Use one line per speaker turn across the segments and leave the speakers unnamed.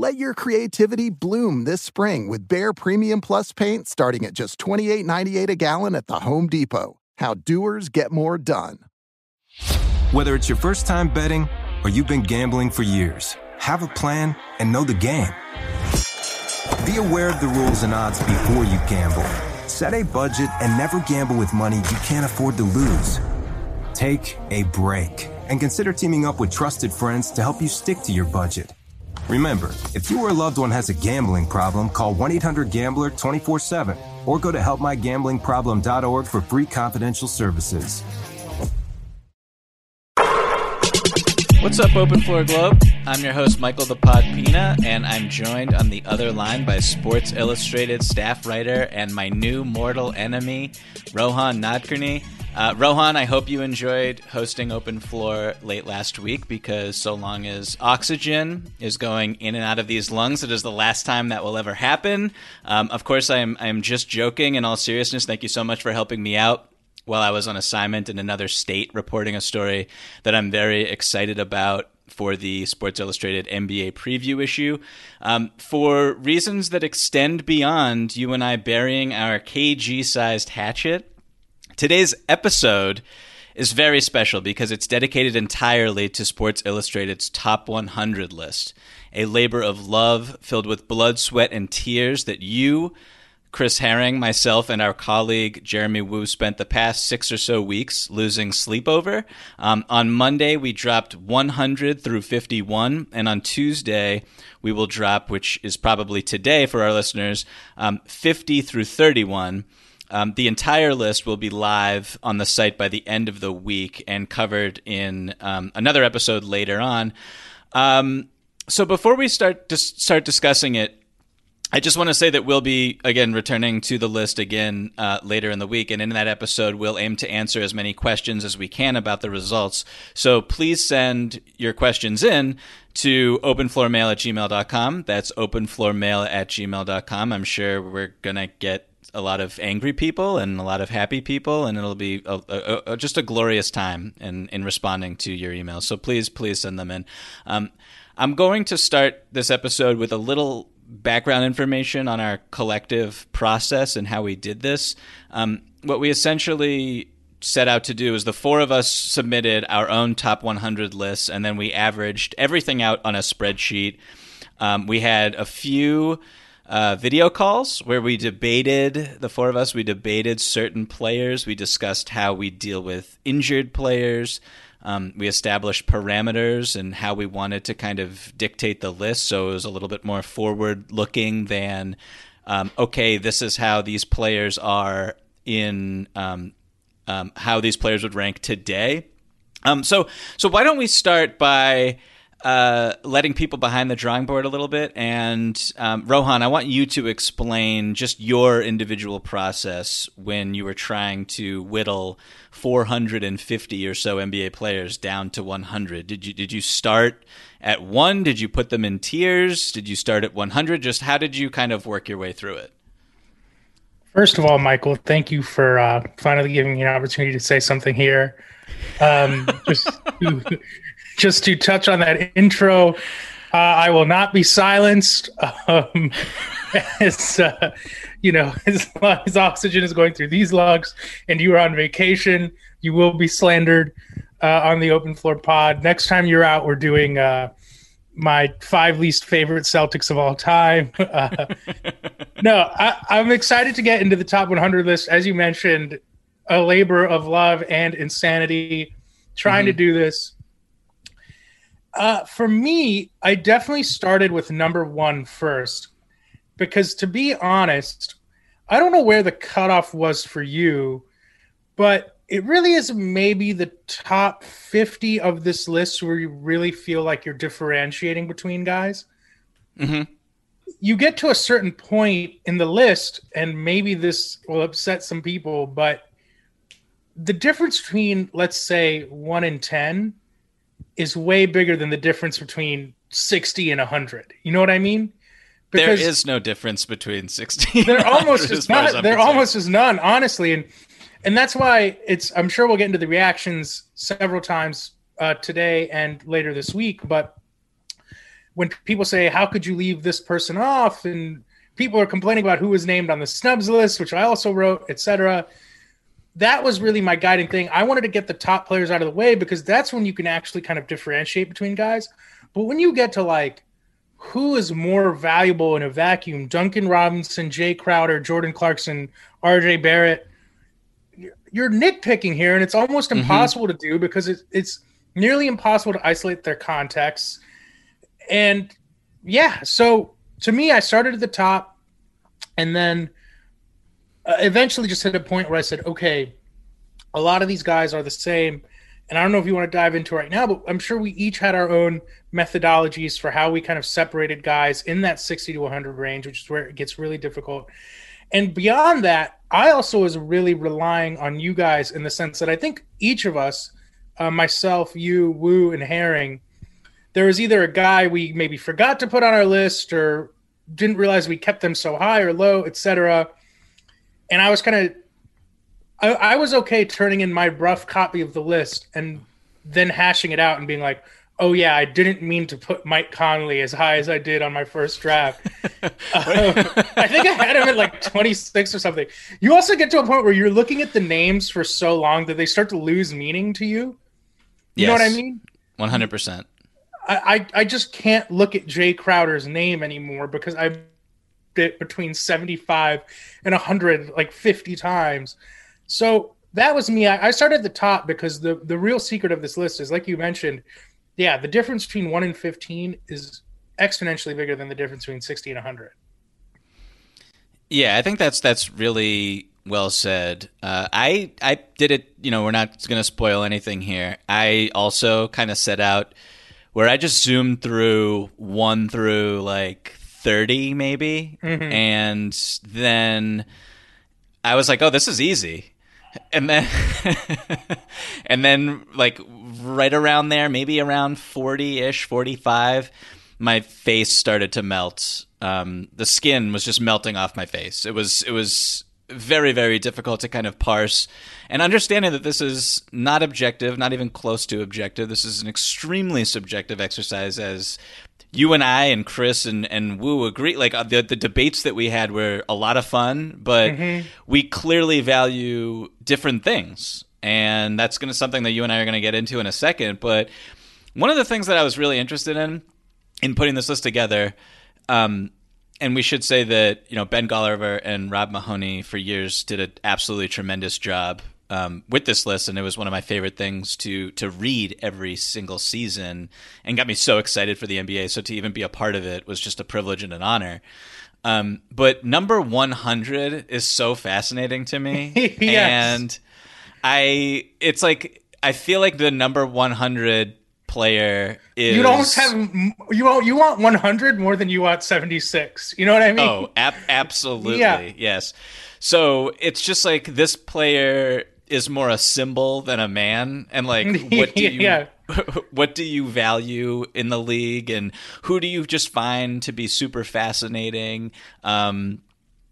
Let your creativity bloom this spring with Behr Premium Plus paint starting at just $28.98 a gallon at the Home Depot. How doers get more done.
Whether it's your first time betting or you've been gambling for years, have a plan and know the game. Be aware of the rules and odds before you gamble. Set a budget and never gamble with money you can't afford to lose. Take a break and consider teaming up with trusted friends to help you stick to your budget. Remember, if you or a loved one has a gambling problem, call 1 800 Gambler 24 7 or go to helpmygamblingproblem.org for free confidential services.
What's up, Open Floor Globe? I'm your host, Michael the Pod Pina, and I'm joined on the other line by Sports Illustrated staff writer and my new mortal enemy, Rohan Nadkarni. Uh, Rohan, I hope you enjoyed hosting Open Floor late last week because so long as oxygen is going in and out of these lungs, it is the last time that will ever happen. Um, of course, I am, I am just joking in all seriousness. Thank you so much for helping me out while I was on assignment in another state reporting a story that I'm very excited about for the Sports Illustrated NBA preview issue. Um, for reasons that extend beyond you and I burying our KG sized hatchet, today's episode is very special because it's dedicated entirely to Sports Illustrated's top 100 list. A labor of love filled with blood, sweat, and tears that you, Chris Herring, myself, and our colleague Jeremy Woo spent the past six or so weeks losing sleep over. Um, on Monday, we dropped 100 through 51, and on Tuesday, we will drop, which is probably today for our listeners, um, 50 through 31. Um, the entire list will be live on the site by the end of the week and covered in um, another episode later on. Um, so before we start to start discussing it, I just want to say that we'll be again returning to the list again uh, later in the week, and in that episode, we'll aim to answer as many questions as we can about the results. So please send your questions in to openfloormail at gmail.com. That's openfloormail at gmail.com. I'm sure we're gonna get a lot of angry people and a lot of happy people, and it'll be a, a, a, just a glorious time in in responding to your emails. So please, please send them in. Um, I'm going to start this episode with a little background information on our collective process and how we did this. Um, what we essentially set out to do is the four of us submitted our own top 100 lists, and then we averaged everything out on a spreadsheet. Um, we had a few uh, video calls where we debated, the four of us, we debated certain players. We discussed how we deal with injured players. Um, we established parameters and how we wanted to kind of dictate the list. So it was a little bit more forward looking than, um, okay, this is how these players are in um, um how these players would rank today. Um, so, so why don't we start by uh, letting people behind the drawing board a little bit. And um, Rohan, I want you to explain just your individual process when you were trying to whittle 450 or so NBA players down to 100. Did you did you start at one? Did you put them in tiers? Did you start at 100? Just how did you kind of work your way through it?
First of all, Michael, thank you for uh, finally giving me an opportunity to say something here. Um, just, just to touch on that intro, uh, I will not be silenced. Um, as, uh, you know, as long as oxygen is going through these lungs and you are on vacation, you will be slandered uh, on the open floor pod. Next time you're out, we're doing uh, my five least favorite Celtics of all time. Uh, no, I, I'm excited to get into the top 100 list. As you mentioned, a labor of love and insanity trying mm-hmm. to do this. Uh, for me, I definitely started with number one first because to be honest, I don't know where the cutoff was for you, but it really is maybe the top 50 of this list where you really feel like you're differentiating between guys.
Mm-hmm.
You get to a certain point in the list, and maybe this will upset some people, but the difference between, let's say, one and 10 is way bigger than the difference between 60 and 100. You know what I mean?
Because there is no difference between 60
They're almost as not, they're almost as none, honestly. And and that's why it's i'm sure we'll get into the reactions several times uh, today and later this week but when people say how could you leave this person off and people are complaining about who was named on the snubs list which i also wrote etc that was really my guiding thing i wanted to get the top players out of the way because that's when you can actually kind of differentiate between guys but when you get to like who is more valuable in a vacuum duncan robinson Jay crowder jordan clarkson rj barrett you're nitpicking here, and it's almost mm-hmm. impossible to do because it, it's nearly impossible to isolate their context. And yeah, so to me, I started at the top, and then uh, eventually just hit a point where I said, okay, a lot of these guys are the same. And I don't know if you want to dive into right now, but I'm sure we each had our own methodologies for how we kind of separated guys in that 60 to 100 range, which is where it gets really difficult. And beyond that, I also was really relying on you guys in the sense that I think each of us, uh, myself, you, Woo, and Herring, there was either a guy we maybe forgot to put on our list or didn't realize we kept them so high or low, etc. And I was kind of, I, I was okay turning in my rough copy of the list and then hashing it out and being like, oh yeah, I didn't mean to put Mike Conley as high as I did on my first draft. um, I think I had him at like 26 or something. You also get to a point where you're looking at the names for so long that they start to lose meaning to you. You yes, know what I mean?
100%.
I, I, I just can't look at Jay Crowder's name anymore because I've bit between 75 and 100 like 50 times. So that was me. I, I started at the top because the, the real secret of this list is, like you mentioned, yeah, the difference between one and fifteen is exponentially bigger than the difference between sixty and hundred.
Yeah, I think that's that's really well said. Uh, I I did it. You know, we're not going to spoil anything here. I also kind of set out where I just zoomed through one through like thirty, maybe, mm-hmm. and then I was like, "Oh, this is easy." and then and then like right around there maybe around 40ish 45 my face started to melt um, the skin was just melting off my face it was it was very very difficult to kind of parse and understanding that this is not objective not even close to objective this is an extremely subjective exercise as you and I and Chris and, and Woo agree. Like uh, the the debates that we had were a lot of fun, but mm-hmm. we clearly value different things, and that's going to something that you and I are going to get into in a second. But one of the things that I was really interested in in putting this list together, um, and we should say that you know Ben Golliver and Rob Mahoney for years did an absolutely tremendous job um, with this list, and it was one of my favorite things to to read every single season, and got me so excited for the NBA. So to even be a part of it was just a privilege and an honor. Um, but number one hundred is so fascinating to me, yes. and I it's like I feel like the number one hundred player is
you don't have you want you want 100 more than you want 76 you know what i mean
oh ab- absolutely yeah. yes so it's just like this player is more a symbol than a man and like what do you yeah. what do you value in the league and who do you just find to be super fascinating um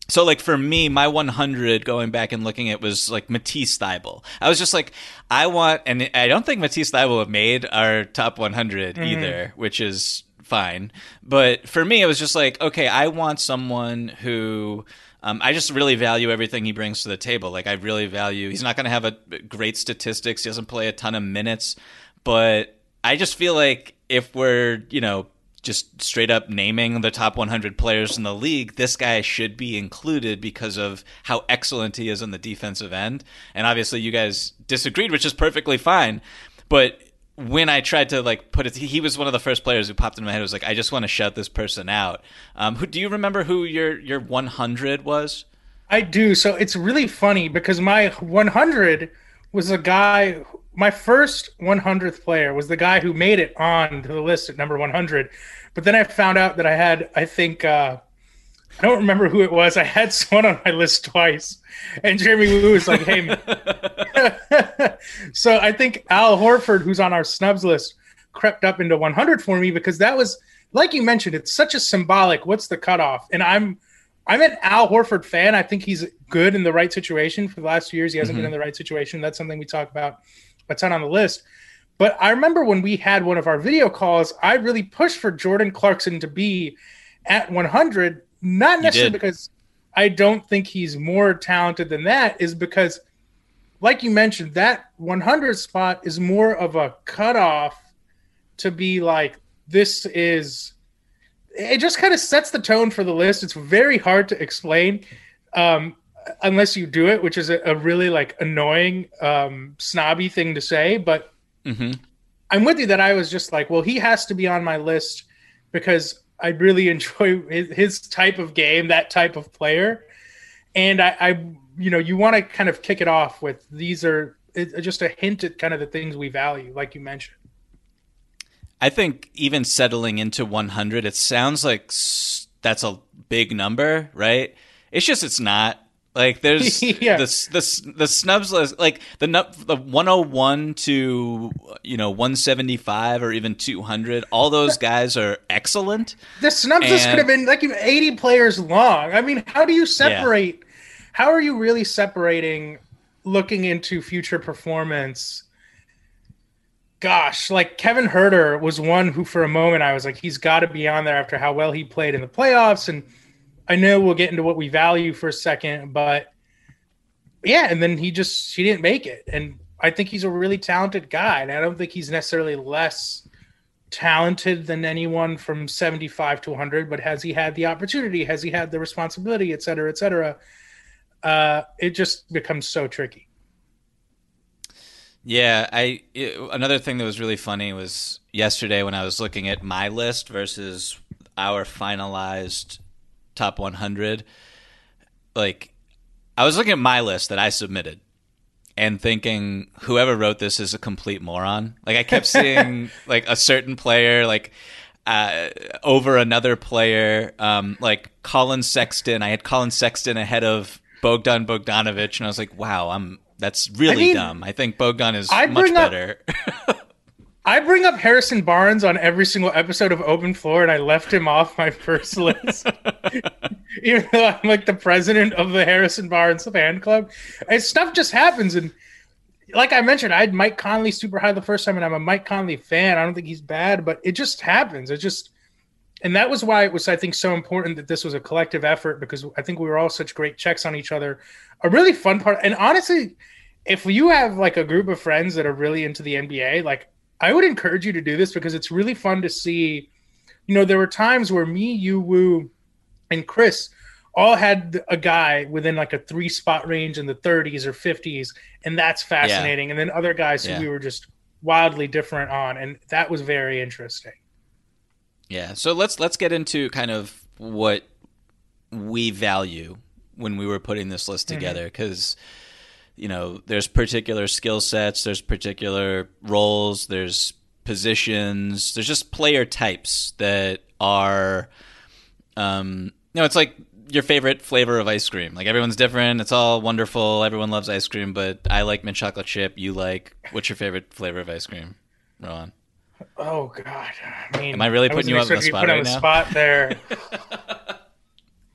so like for me, my 100 going back and looking at was like Matisse Thybulle. I was just like, I want, and I don't think Matisse Thybulle have made our top 100 mm-hmm. either, which is fine. But for me, it was just like, okay, I want someone who. Um, I just really value everything he brings to the table. Like I really value. He's not going to have a great statistics. He doesn't play a ton of minutes, but I just feel like if we're you know just straight up naming the top 100 players in the league, this guy should be included because of how excellent he is on the defensive end. And obviously, you guys disagreed, which is perfectly fine. But when I tried to like put it, he was one of the first players who popped in my head. It was like, I just want to shout this person out. Um, who do you remember who your your 100 was?
I do. So it's really funny because my 100 was a guy my first 100th player was the guy who made it on to the list at number 100. But then I found out that I had, I think, uh, I don't remember who it was. I had someone on my list twice, and Jeremy Woo was like, "Hey." so I think Al Horford, who's on our snubs list, crept up into 100 for me because that was, like you mentioned, it's such a symbolic. What's the cutoff? And I'm, I'm an Al Horford fan. I think he's good in the right situation. For the last few years, he hasn't mm-hmm. been in the right situation. That's something we talk about a ton on the list. But I remember when we had one of our video calls, I really pushed for Jordan Clarkson to be at 100, not necessarily because I don't think he's more talented than that, is because, like you mentioned, that 100 spot is more of a cutoff to be like, this is. It just kind of sets the tone for the list. It's very hard to explain. Um, unless you do it, which is a, a really like annoying, um, snobby thing to say. But mm-hmm. I'm with you that I was just like, well, he has to be on my list because I really enjoy his, his type of game, that type of player, and I, I you know, you want to kind of kick it off with these are it, just a hint at kind of the things we value, like you mentioned.
I think even settling into 100, it sounds like that's a big number, right? It's just it's not. Like there's yeah. the the the snubs list, like the the 101 to you know 175 or even 200. All those guys are excellent.
The snubs and, list could have been like 80 players long. I mean, how do you separate? Yeah. How are you really separating? Looking into future performance. Gosh, like Kevin Huerter was one who, for a moment, I was like, he's got to be on there after how well he played in the playoffs and I know we'll get into what we value for a second, but yeah, and then he just she didn't make it. And I think he's a really talented guy. And I don't think he's necessarily less talented than anyone from 75 to 100, but has he had the opportunity? Has he had the responsibility, et cetera, et cetera? Uh, it just becomes so tricky.
Yeah, I it, another thing that was really funny was yesterday when I was looking at my list versus our finalized top 100 like i was looking at my list that i submitted and thinking whoever wrote this is a complete moron. Like i kept seeing like a certain player like uh, over another player um, like Collin sexton. I had Collin sexton ahead of bogdan bogdanovich and i was like wow i'm that's really I mean, dumb. I think bogdan is I much better
up, I bring up Harrison Barnes on every single episode of Open Floor, and I left him off my first list, even though I'm like the president of the Harrison Barnes fan club. And stuff just happens, and like I mentioned, I had Mike Conley super high the first time, and I'm a Mike Conley fan. I don't think he's bad, but it just happens. It just, and that was why it was, I think, so important that this was a collective effort because I think we were all such great checks on each other. A really fun part, and honestly, if you have like a group of friends that are really into the NBA, like I would encourage you to do this because it's really fun to see. You know, there were times where me, you, Woo, and Chris all had a guy within like a three spot range in the 30s or 50s, and that's fascinating. Yeah. And then other guys yeah. who we were just wildly different on, and that was very interesting.
Yeah. So let's let's get into kind of what we value when we were putting this list mm-hmm. together because. Mm-hmm you know, there's particular skill sets, there's particular roles, there's positions, there's just player types that are, um, you know, it's like your favorite flavor of ice cream. Like everyone's different. It's all wonderful. Everyone loves ice cream, but I like mint chocolate chip. You like what's your favorite flavor of ice cream, Rohan?
Oh God, I mean,
am I really putting I you up on the spot right
now? You put a spot there.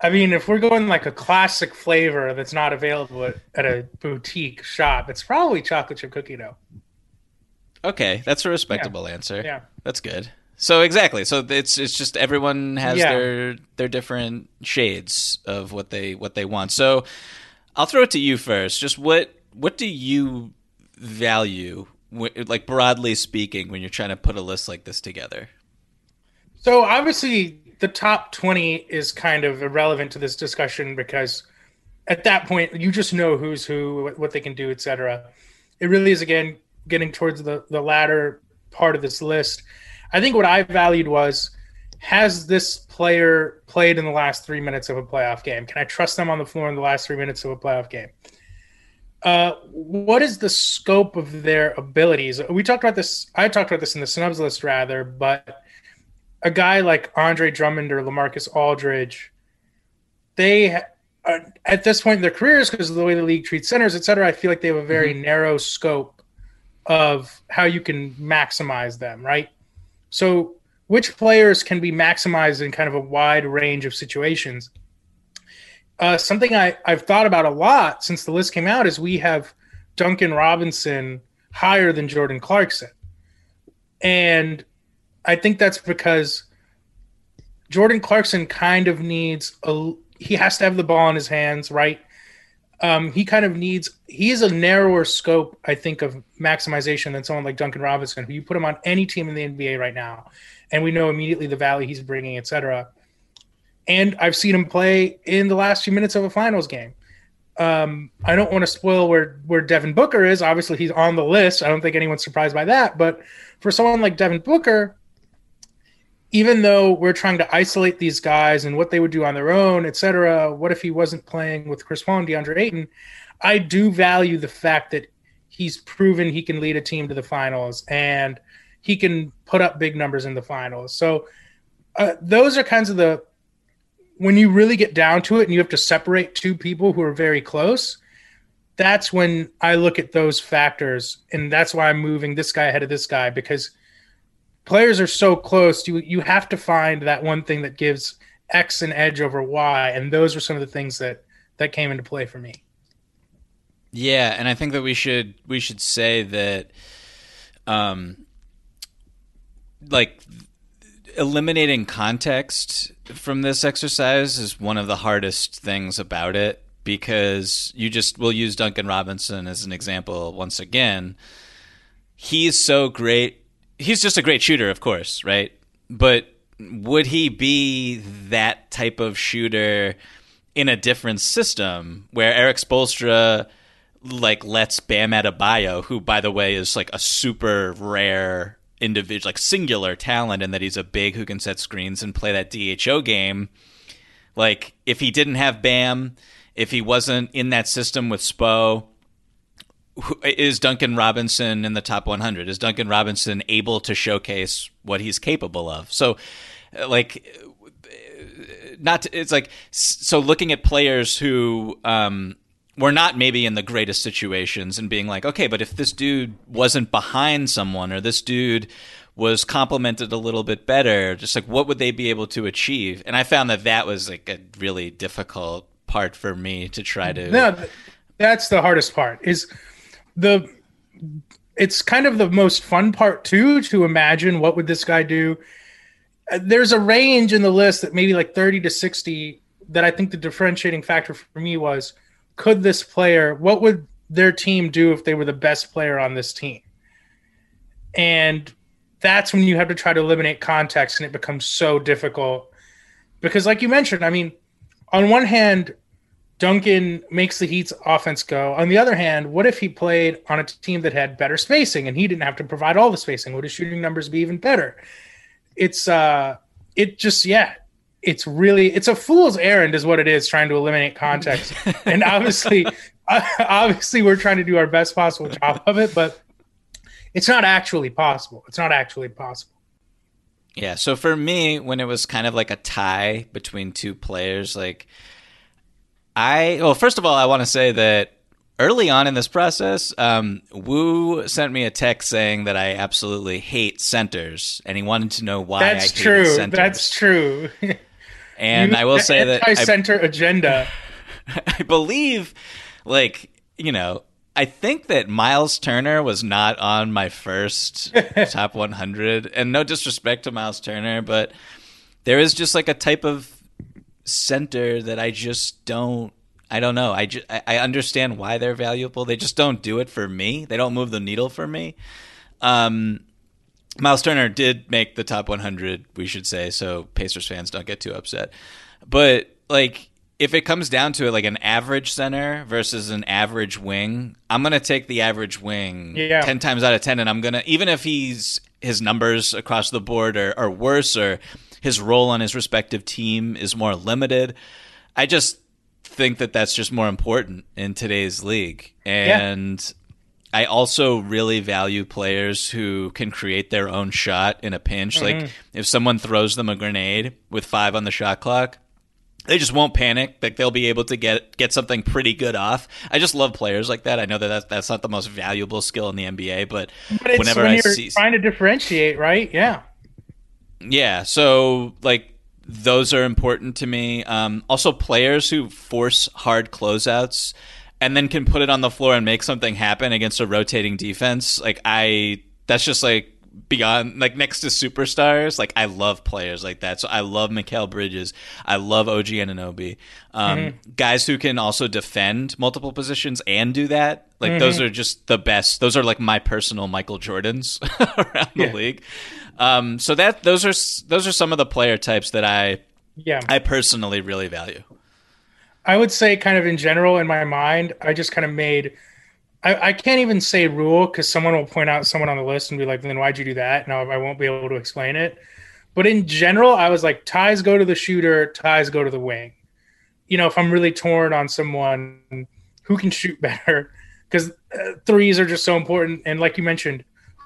I mean, if we're going like a classic flavor that's not available at, at a boutique shop, it's probably chocolate chip cookie dough.
Okay, that's a respectable
yeah.
answer.
Yeah,
that's good. So exactly. So it's it's just everyone has yeah. their their different shades of what they what they want. So I'll throw it to you first. Just what what do you value, like broadly speaking, when you're trying to put a list like this together?
So obviously, the top twenty is kind of irrelevant to this discussion because at that point you just know who's who, what they can do, etc. It really is again getting towards the the latter part of this list. I think what I valued was has this player played in the last three minutes of a playoff game? Can I trust them on the floor in the last three minutes of a playoff game? Uh, what is the scope of their abilities? We talked about this. I talked about this in the snubs list, rather, but a guy like Andre Drummond or Lamarcus Aldridge, they uh, at this point in their careers, because of the way the league treats centers, et cetera, I feel like they have a very mm-hmm. narrow scope of how you can maximize them, right? So, which players can be maximized in kind of a wide range of situations? Uh, something I, I've thought about a lot since the list came out is we have Duncan Robinson higher than Jordan Clarkson. And I think that's because Jordan Clarkson kind of needs a he has to have the ball in his hands, right? Um, he kind of needs he is a narrower scope, I think, of maximization than someone like Duncan Robinson, who you put him on any team in the NBA right now, and we know immediately the value he's bringing, etc. And I've seen him play in the last few minutes of a finals game. Um, I don't want to spoil where where Devin Booker is. Obviously, he's on the list. I don't think anyone's surprised by that. But for someone like Devin Booker, even though we're trying to isolate these guys and what they would do on their own, et cetera, what if he wasn't playing with Chris Paul and DeAndre Ayton? I do value the fact that he's proven he can lead a team to the finals and he can put up big numbers in the finals. So uh, those are kinds of the when you really get down to it and you have to separate two people who are very close. That's when I look at those factors, and that's why I'm moving this guy ahead of this guy because players are so close. You you have to find that one thing that gives X an edge over Y, and those were some of the things that that came into play for me.
Yeah, and I think that we should we should say that, um, like eliminating context from this exercise is one of the hardest things about it because you just we'll use Duncan Robinson as an example once again. He's so great. He's just a great shooter, of course, right? But would he be that type of shooter in a different system where Erik Spoelstra – like lets Bam Adebayo, who by the way is like a super rare individual, like singular talent, and that he's a big who can set screens and play that DHO game. Like if he didn't have Bam, if he wasn't in that system with Spo, is Duncan Robinson in the top 100? Is Duncan Robinson able to showcase what he's capable of? So, like, not to, it's like so looking at players who um, we're not maybe in the greatest situations and being like, okay, but if this dude wasn't behind someone or this dude was complimented a little bit better, just like what would they be able to achieve? And I found that that was like a really difficult part for me to try to.
No, that's the hardest part. Is the it's kind of the most fun part too to imagine what would this guy do. Uh, there's a range in the list that maybe like 30 to 60 that I think the differentiating factor for me was could this player, what would their team do if they were the best player on this team? And that's when you have to try to eliminate context and it becomes so difficult. Because, like you mentioned, I mean, on one hand, Duncan makes the Heat's offense go. On the other hand, what if he played on a team that had better spacing and he didn't have to provide all the spacing? Would his shooting numbers be even better? It's uh it just yeah, it's really it's a fool's errand is what it is trying to eliminate context and obviously obviously we're trying to do our best possible job of it but it's not actually possible it's not actually possible
yeah so for me when it was kind of like a tie between two players like i well first of all i want to say that early on in this process, um, Woo sent me a text saying that I absolutely hate centers, and he wanted to know why
That's
I
true.
centers.
That's true.
And you, I will say that
center agenda.
I believe, like you know, I think that Miles Turner was not on my first top 100, and no disrespect to Miles Turner, but there is just like a type of center that I just don't. I don't know. I just, I understand why they're valuable. They just don't do it for me. They don't move the needle for me. Um, Miles Turner did make the top 100, we should say, so Pacers fans don't get too upset. But like if it comes down to it, like an average center versus an average wing, I'm gonna take the average wing yeah. ten times out of ten, and I'm gonna even if he's his numbers across the board are, are worse or his role on his respective team is more limited. I just think that that's just more important in today's league, and yeah. I also really value players who can create their own shot in a pinch. Mm-hmm. Like if someone throws them a grenade with five on the shot clock, they just won't panic. Like they'll be able to get get something pretty good off. I just love players like that. I know that that's, that's not the most valuable skill in the NBA, but,
but whenever when I see trying to differentiate, right? Yeah,
yeah. So like those are important to me. Um, also, players who force hard closeouts and then can put it on the floor and make something happen against a rotating defense. Like I, that's just like beyond like next to superstars like i love players like that so i love Mikal bridges i love og Anunoby. Um, mm-hmm. guys who can also defend multiple positions and do that like mm-hmm. those are just the best those are like my personal michael jordans around yeah. the league um, so that those are those are some of the player types that i yeah i personally really value
i would say kind of in general in my mind i just kind of made I, I can't even say rule because someone will point out someone on the list and be like, then why'd you do that? And I, I won't be able to explain it. But in general, I was like, ties go to the shooter, ties go to the wing. You know, if I'm really torn on someone who can shoot better, because uh, threes are just so important. And like you mentioned,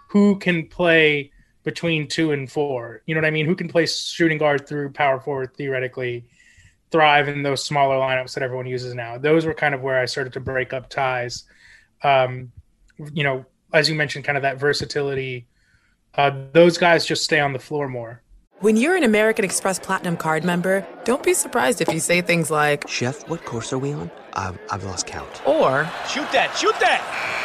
who can play between two and four? You know what I mean? Who can play shooting guard through power forward theoretically, thrive in those smaller lineups that everyone uses now? Those were kind of where I started to break up ties um, you know, as you mentioned, kind of that versatility. Uh, those guys just stay on the floor more.
When you're an American Express Platinum card member, don't be surprised if you say things like,
Chef, what course are we on? I've, I've lost count.
Or,
Shoot that, shoot that!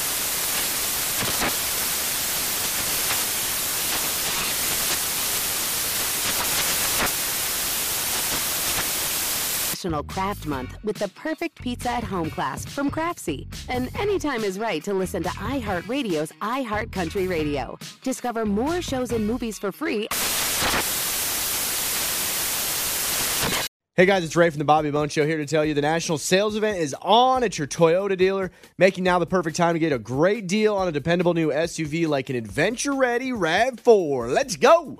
National Craft Month with the perfect pizza at home class from Craftsy. And anytime is right to listen to iHeartRadio's iHeartCountry Radio. Discover more shows and movies for free.
Hey guys, it's Ray from the Bobby Bones Show here to tell you the national sales event is on at your Toyota dealer, making now the perfect time to get a great deal on a dependable new SUV like an adventure ready RAV4. Let's go!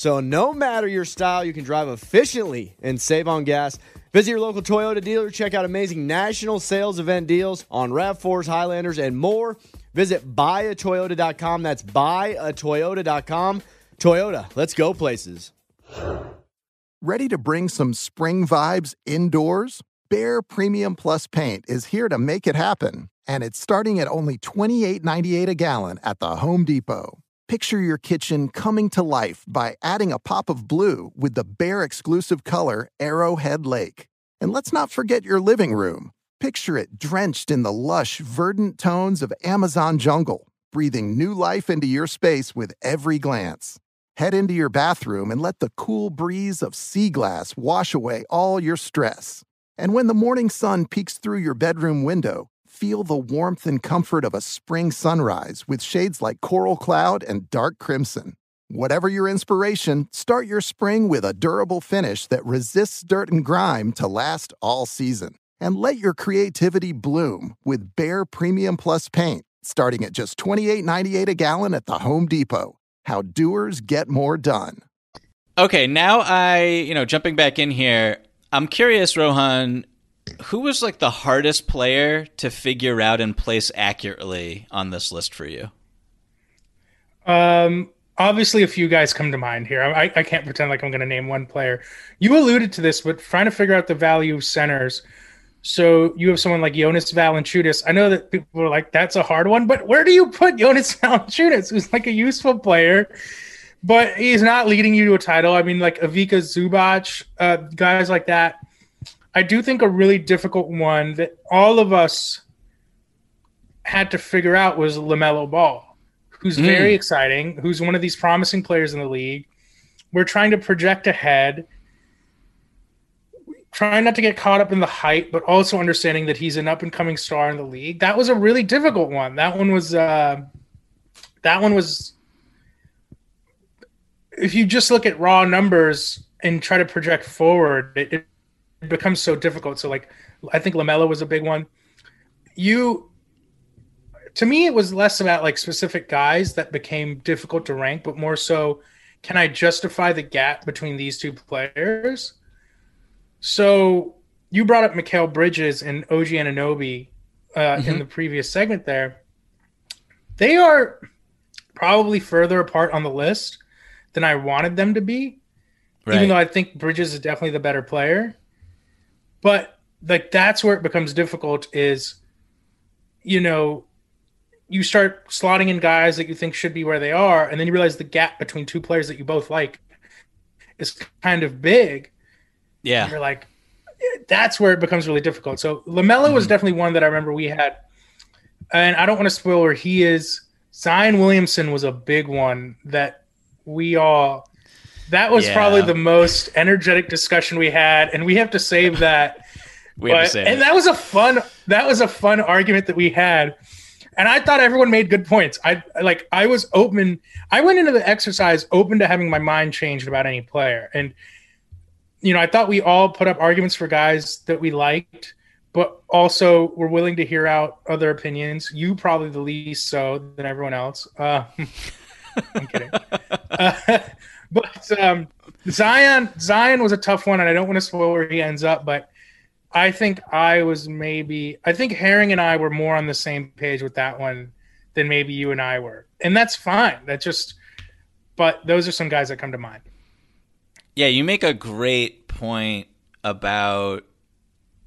so no matter your style, you can drive efficiently and save on gas. Visit your local Toyota dealer, check out amazing national sales event deals on RAV4s, Highlanders, and more. Visit buyatoyota.com. That's buyatoyota.com. Toyota, let's go places.
Ready to bring some spring vibes indoors? Behr Premium Plus paint is here to make it happen, and it's starting at only $28.98 a gallon at the Home Depot. Picture your kitchen coming to life by adding a pop of blue with the Behr exclusive color Arrowhead Lake. And let's not forget your living room. Picture it drenched in the lush, verdant tones of Amazon jungle, breathing new life into your space with every glance. Head into your bathroom and let the cool breeze of sea glass wash away all your stress. And when the morning sun peeks through your bedroom window, feel the warmth and comfort of a spring sunrise with shades like coral cloud and dark crimson. Whatever your inspiration, start your spring with a durable finish that resists dirt and grime to last all season. And let your creativity bloom with Behr Premium Plus paint, starting at just $28.98 a gallon at the Home Depot. How doers get more done.
Okay, now I, you know, jumping back in here, I'm curious, Rohan, who was like the hardest player to figure out and place accurately on this list for you?
Um, obviously, a few guys come to mind here. I, I can't pretend like I'm going to name one player. You alluded to this, but trying to figure out the value of centers. So you have someone like Jonas Valanciunas. I know that people are like, that's a hard one, but where do you put Jonas Valanciunas, who's like a useful player, but he's not leading you to a title? I mean, like Ivica Zubac, uh, guys like that. I do think a really difficult one that all of us had to figure out was LaMelo Ball, who's mm. very exciting, who's one of these promising players in the league. We're trying to project ahead trying not to get caught up in the hype, but also understanding that he's an up and coming star in the league. That was a really difficult one. That one was uh, that one was if you just look at raw numbers and try to project forward, it, it becomes so difficult. So like I think LaMelo was a big one. You to me it was less about like specific guys that became difficult to rank, but more so can I justify the gap between these two players? So you brought up Mikal Bridges and OG Anunoby uh, mm-hmm. in the previous segment there. They are probably further apart on the list than I wanted them to be. Right. Even though I think Bridges is definitely the better player. But like that's where it becomes difficult is you know, you start slotting in guys that you think should be where they are, and then you realize the gap between two players that you both like is kind of big.
Yeah.
And you're like, that's where it becomes really difficult. So LaMelo mm-hmm. was definitely one that I remember we had, and I don't want to spoil where he is. Zion Williamson was a big one that we all. That was yeah. probably the most energetic discussion we had, and we have to save that. we but, save and it. that was a fun. That was a fun argument that we had, and I thought everyone made good points. I like. I was open. I went into the exercise open to having my mind changed about any player, and you know, I thought we all put up arguments for guys that we liked, but also were willing to hear out other opinions. You probably the least so than everyone else. Uh, I'm kidding. uh, but um, Zion, Zion was a tough one, and I don't want to spoil where he ends up, but I think I was maybe I think Herring and I were more on the same page with that one than maybe you and I were, and that's fine. That just, but those are some guys that come to mind.
Yeah, you make a great point about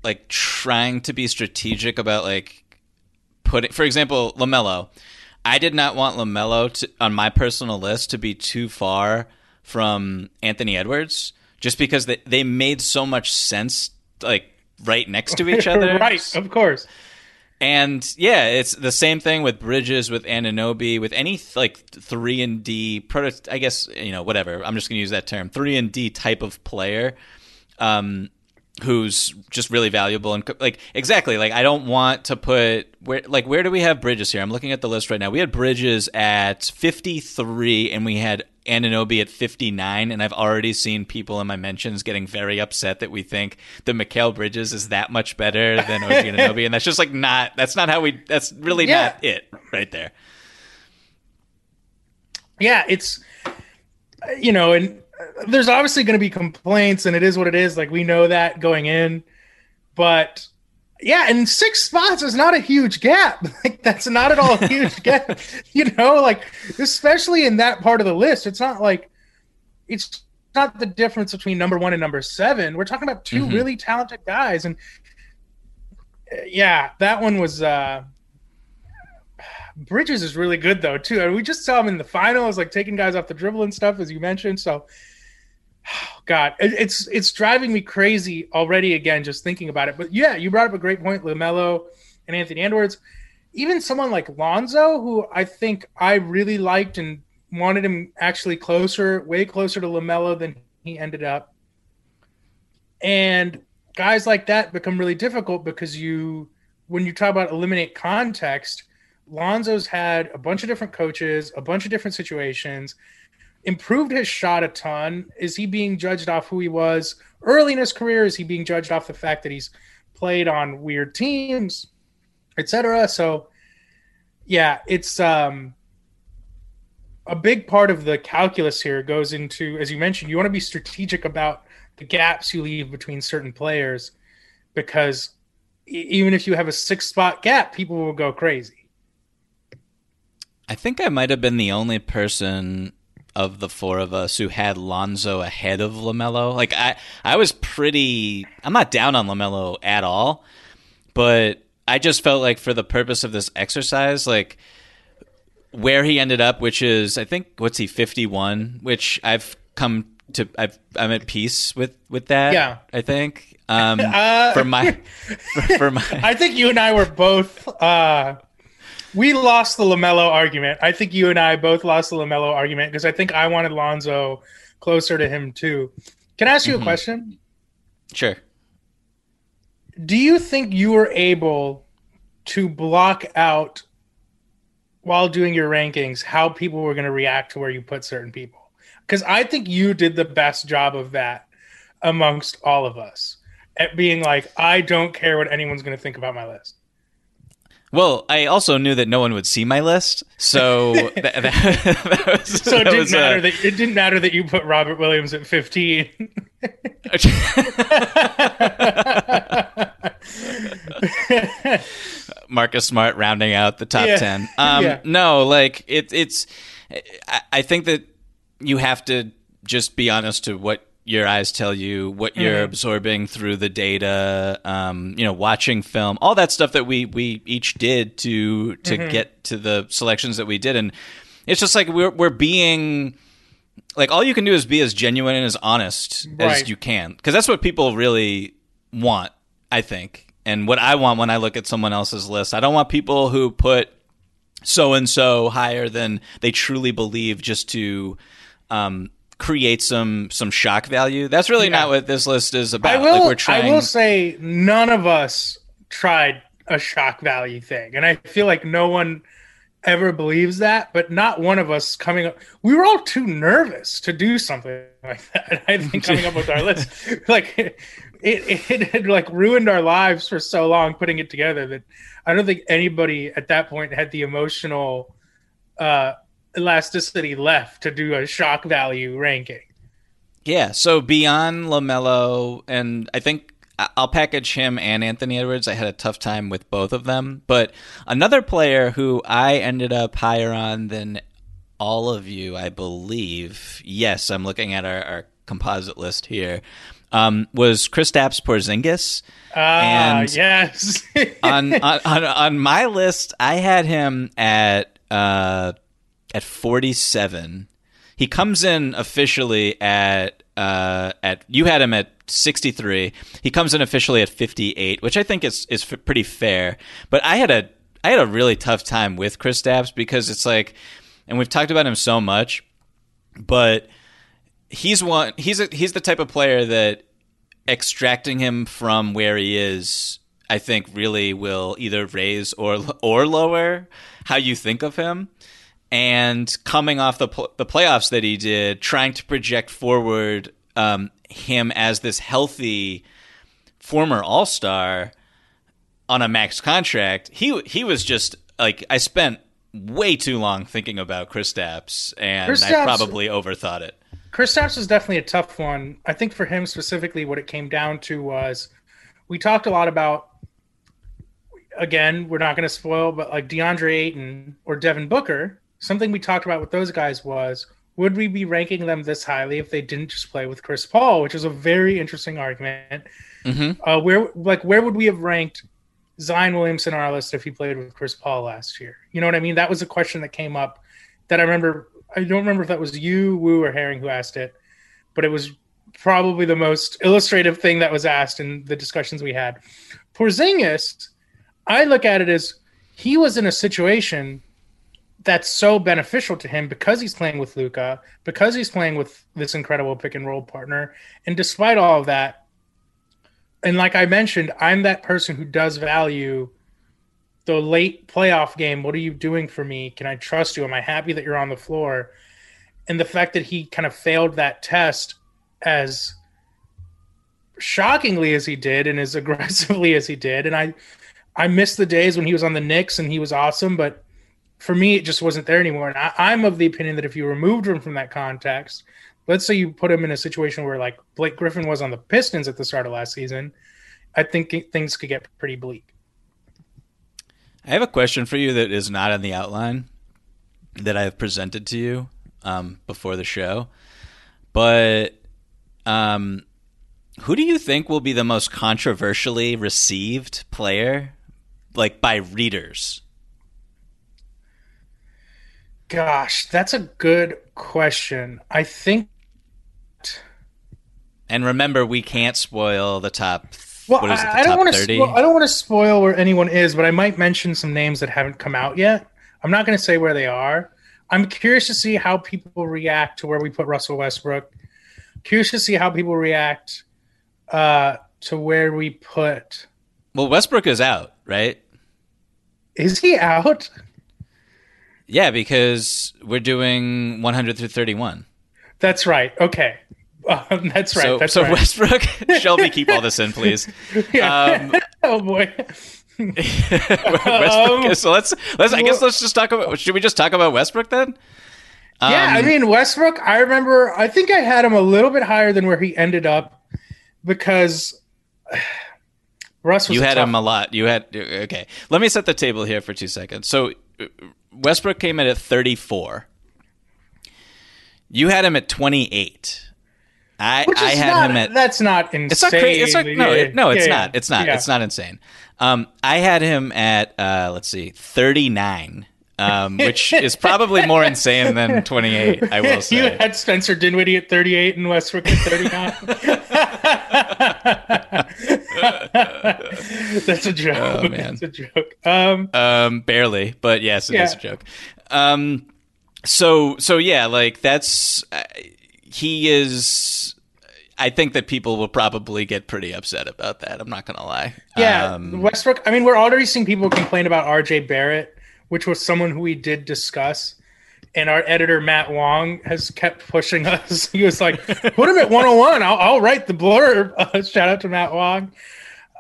like trying to be strategic about like putting for example, LaMelo. I did not want LaMelo on my personal list to be too far from Anthony Edwards just because they, they made so much sense like right next to each other.
right, of course.
And yeah, it's the same thing with Bridges, with Anunoby, with any like three and D proto. I guess you know whatever. I'm just going to use that term, three and D type of player, um, who's just really valuable and like exactly like I don't want to put where like where do we have Bridges here? I'm looking at the list right now. We had Bridges at 53, and we had Anunoby at 59, and I've already seen people in my mentions getting very upset that we think the Mikal Bridges is that much better than OG Anunoby, and that's just like not. That's not how we. That's really yeah. not it right there.
Yeah, it's you know, and there's obviously going to be complaints, and it is what it is. Like we know that going in, but yeah, and six spots is not a huge gap. Like that's not at all a huge gap. You know, like especially in that part of the list, it's not like it's not the difference between number one and number seven. We're talking about 2 mm-hmm. really talented guys, and yeah, that one was. uh Bridges is really good though too. And we just saw him in the finals, like taking guys off the dribble and stuff, as you mentioned. So God, it's it's driving me crazy already. Again, just thinking about it. But yeah, you brought up a great point, LaMelo and Anthony Edwards. Even someone like Lonzo, who I think I really liked and wanted him actually closer, way closer to LaMelo than he ended up. And guys like that become really difficult because you, when you talk about eliminate context, Lonzo's had a bunch of different coaches, a bunch of different situations, improved his shot a ton. Is he being judged off who he was early in his career? Is he being judged off the fact that he's played on weird teams, etc.? So, yeah, it's um, a big part of the calculus here goes into, as you mentioned, you want to be strategic about the gaps you leave between certain players because even if you have a six spot gap, people will go crazy.
I think I might have been the only person of the four of us who had Lonzo ahead of LaMelo. Like I I was pretty I'm not down on LaMelo at all, but I just felt like for the purpose of this exercise like where he ended up, which is I think what's he 51, which I've come to I've, I'm at peace with with that.
Yeah,
I think um, uh, for my for,
for, my. I think you and I were both. Uh, we lost the Lamelo argument. I think you and I both lost the Lamelo argument because I think I wanted Lonzo closer to him too. Can I ask you mm-hmm. a question?
Sure.
Do you think you were able to block out while doing your rankings how people were going to react to where you put certain people? because I think you did the best job of that amongst all of us at being like, I don't care what anyone's going to think about my list.
Well, I also knew that no one would see my list, so that, that,
that was, so it didn't was, matter uh, that it didn't matter that you put Robert Williams at fifteen.
Marcus Smart rounding out the top yeah. ten. Um, yeah. No, like it, it's. I, I think that you have to just be honest to what your eyes tell you, what you're mm-hmm. absorbing through the data, um, you know, watching film, all that stuff that we we each did to to mm-hmm. get to the selections that we did, and it's just like we're we're being like all you can do is be as genuine and as honest right. as you can, because that's what people really want, I think, and what I want when I look at someone else's list. I don't want people who put so and so higher than they truly believe just to um, create some some shock value. That's really yeah. not what this list is about.
I will, like we're trying... I will say none of us tried a shock value thing, and I feel like no one ever believes that. But not one of us coming up. We were all too nervous to do something like that. I think coming up with our list, like it, it, it had like ruined our lives for so long putting it together that I don't think anybody at that point had the emotional uh elasticity left to do a shock value ranking.
Yeah, so beyond LaMelo, and I think I'll package him and Anthony Edwards. I had a tough time with both of them. But another player who I ended up higher on than all of you, I believe, yes, I'm looking at our, our composite list here, um, was Kristaps Porzingis.
Ah, and yes.
on, on, on, on my list, I had him at uh, at 47. He comes in officially at uh, at you had him at 63. He comes in officially at 58, which I think is is pretty fair. But I had a I had a really tough time with Chris Kristaps because it's like, and we've talked about him so much, but he's one he's a, he's the type of player that extracting him from where he is I think really will either raise or or lower how you think of him and coming off the pl- the playoffs that he did, trying to project forward um, him as this healthy former All Star on a max contract, he he was just like I spent way too long thinking about Chris Kristaps, and Kristaps, I probably overthought it.
Chris Kristaps was definitely a tough one. I think for him specifically, what it came down to was we talked a lot about. Again, we're not going to spoil, but like DeAndre Ayton or Devin Booker, something we talked about with those guys was would we be ranking them this highly if they didn't just play with Chris Paul, which is a very interesting argument. Mm-hmm. Uh, where like where would we have ranked Zion Williamson on our list if he played with Chris Paul last year? You know what I mean? That was a question that came up that I remember. I don't remember if that was you, Woo, or Herring who asked it, but it was probably the most illustrative thing that was asked in the discussions we had. Porzingis, I look at it as he was in a situation that's so beneficial to him because he's playing with Luka, because he's playing with this incredible pick and roll partner. And despite all of that, and like I mentioned, I'm that person who does value the late playoff game. What are you doing for me? Can I trust you? Am I happy that you're on the floor? And the fact that he kind of failed that test as shockingly as he did and as aggressively as he did. And I I miss the days when he was on the Knicks and he was awesome, but for me, it just wasn't there anymore. And I, I'm of the opinion that if you removed him from that context, let's say you put him in a situation where like Blake Griffin was on the Pistons at the start of last season, I think things could get pretty bleak.
I have a question for you that is not on the outline that I have presented to you um, before the show, but um, who do you think will be the most controversially received player, like by readers?
Gosh, that's a good question. I think.
And remember, we can't spoil the top.
Well, what is it, I, don't want to. Spo- I don't want to spoil where anyone is, but I might mention some names that haven't come out yet. I'm not going to say where they are. I'm curious to see how people react to where we put Russell Westbrook. Curious to see how people react uh, to where we put.
Well, Westbrook is out, right?
Is he out?
Yeah, because we're doing 100 through 31.
That's right. Okay. Um, that's right.
So,
that's
so
right.
Westbrook, Shelby, keep all this in, please.
Yeah. Um, oh boy.
Westbrook, um, so let's let's. I guess let's just talk about. Should we just talk about Westbrook then?
yeah, I um, mean Westbrook. I remember. I think I had him a little bit higher than where he ended up because
Russ. you had him a lot. You had okay. Let me set the table here for two seconds. So Westbrook came in at 34. You had him at 28. I, I had
not,
him at.
That's not insane.
It's not crazy. It's like, no, it, no, it's yeah, not. It's not. Yeah. It's not insane. Um, I had him at uh, let's see, 39. Um, which is probably more insane than 28. I will say.
You had Spencer Dinwiddie at 38 and Westbrook at 39. That's a joke. Oh man, That's a joke. Um,
um, barely, but yes, it yeah. is a joke. Um, so so yeah, like that's uh, he is. I think that people will probably get pretty upset about that. I'm not gonna lie.
Yeah, um, Westbrook. I mean, we're already seeing people complain about R.J. Barrett, which was someone who we did discuss and our editor Matt Wong has kept pushing us. He was like, "Put him at 101. I'll, I'll write the blurb." Uh, shout out to Matt Wong.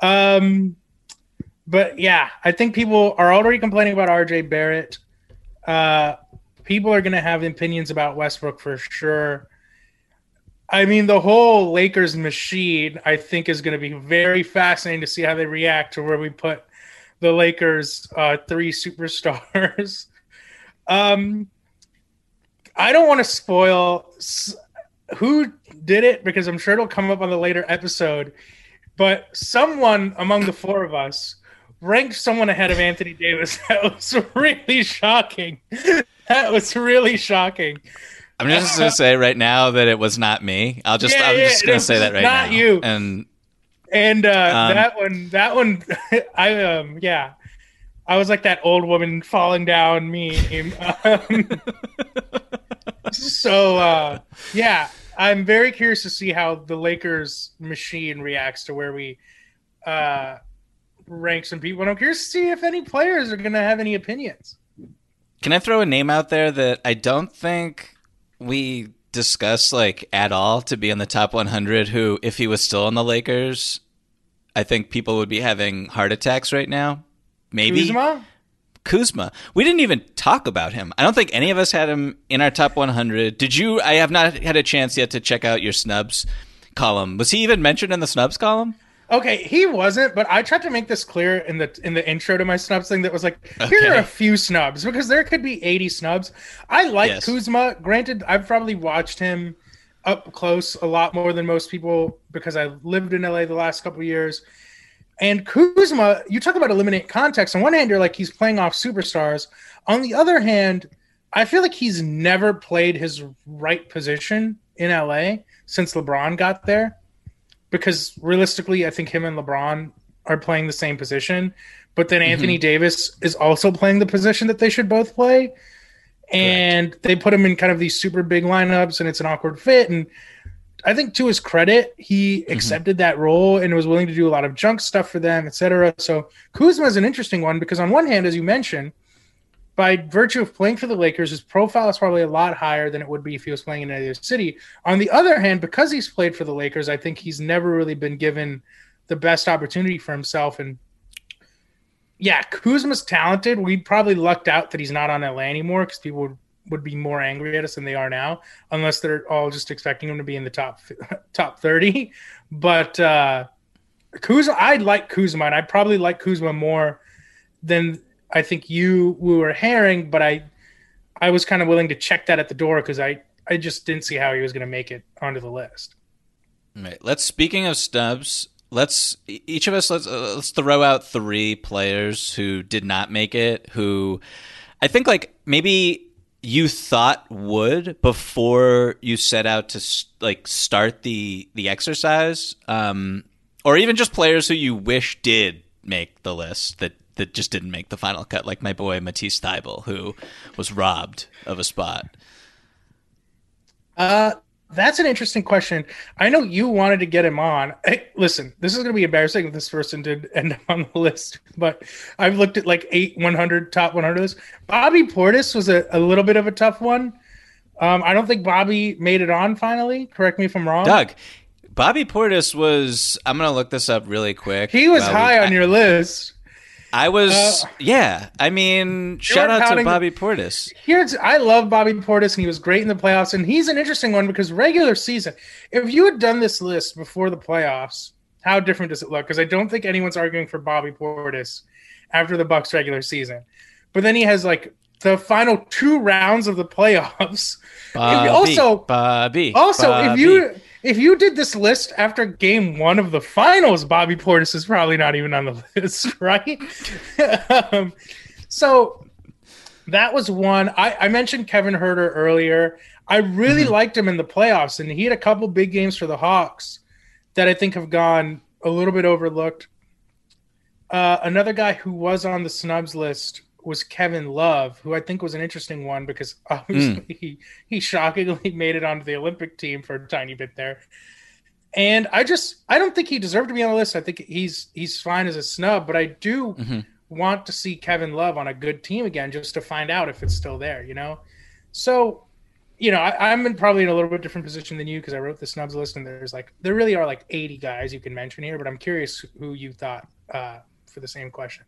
Um, but yeah, I think people are already complaining about RJ Barrett. Uh, people are going to have opinions about Westbrook for sure. I mean, the whole Lakers machine, I think, is going to be very fascinating to see how they react to where we put the Lakers' uh, three superstars. um, I don't want to spoil who did it because I'm sure it'll come up on the later episode. But someone among the four of us ranked someone ahead of Anthony Davis. That was really shocking. That was really shocking.
I'm just gonna say right now that it was not me. I'll just yeah, I'm yeah, just gonna say that right
not
now.
you.
And
and uh, um, that one, that one, I um, yeah, I was like that old woman falling down meme. Um, so uh, yeah, I'm very curious to see how the Lakers machine reacts to where we uh, rank some people. And I'm curious to see if any players are going to have any opinions.
Can I throw a name out there that I don't think we discuss like at all to be in the top 100? Who, if he was still on the Lakers, I think people would be having heart attacks right now. Maybe
Kuzma?
Kuzma. We didn't even talk about him. I don't think any of us had him in our top 100. Did you? I have not had a chance yet to check out your snubs column. Was he even mentioned in the snubs column?
Okay, he wasn't, but I tried to make this clear in the in the intro to my snubs thing. That was like, here are a few snubs because there could be eighty snubs. I like yes. Kuzma. Granted, I've probably watched him up close a lot more than most people because I lived in LA the last couple years. And Kuzma, you talk about eliminate context. On one hand, you're like he's playing off superstars. On the other hand, I feel like he's never played his right position in LA since LeBron got there. Because realistically, I think him and LeBron are playing the same position. But then Anthony mm-hmm. Davis is also playing the position that they should both play. And Correct. they put him in kind of these super big lineups, and it's an awkward fit. And I think to his credit, he mm-hmm. accepted that role and was willing to do a lot of junk stuff for them, etc. So Kuzma is an interesting one because on one hand, as you mentioned, by virtue of playing for the Lakers, his profile is probably a lot higher than it would be if he was playing in any other city. On the other hand, because he's played for the Lakers, I think he's never really been given the best opportunity for himself. And yeah, Kuzma's talented. We probably lucked out that he's not on LA anymore because people would, would be more angry at us than they are now, unless they're all just expecting him to be in the top top thirty. But uh, Kuzma, I like Kuzma, and I probably like Kuzma more than I think you were Herring, but I I was kind of willing to check that at the door because I I just didn't see how he was going to make it onto the list.
Right. Let's speaking of stubs. Let's each of us let's uh, let's throw out three players who did not make it. Who I think like maybe you thought would before you set out to like start the the exercise, um, or even just players who you wish did make the list that that just didn't make the final cut, like my boy Matisse Thybulle, who was robbed of a spot?
Uh, that's an interesting question. I know you wanted to get him on. Hey, listen, this is going to be embarrassing if this person did end up on the list, but I've looked at like eight 100 top 100 lists. Bobby Portis was a, a little bit of a tough one. Um, I don't think Bobby made it on finally. Correct me if I'm wrong.
Doug, Bobby Portis was. I'm going to look this up really quick.
He was high on I, your list.
I was, uh, yeah. I mean, shout out to Bobby Portis.
Here's, I love Bobby Portis, and he was great in the playoffs. And he's an interesting one because regular season. If you had done this list before the playoffs, how different does it look? Because I don't think anyone's arguing for Bobby Portis after the Bucks regular season. But then he has like the final two rounds of the playoffs.
Bobby, also, Bobby.
Also,
Bobby.
if you if you did this list after game one of the finals, Bobby Portis is probably not even on the list, right? um, so that was one. I, I, mentioned Kevin Huerter earlier. I really mm-hmm. liked him in the playoffs, and he had a couple big games for the Hawks that I think have gone a little bit overlooked. Uh, another guy who was on the snubs list was Kevin Love, who I think was an interesting one because obviously mm. he, he shockingly made it onto the Olympic team for a tiny bit there. And I just I don't think he deserved to be on the list. I think he's he's fine as a snub, but I do mm-hmm. want to see Kevin Love on a good team again just to find out if it's still there, you know? So, you know, I, am in probably in a little bit different position than you because I wrote the snubs list and there's like there really are like 80 guys you can mention here, but I'm curious who you thought uh, for the same question.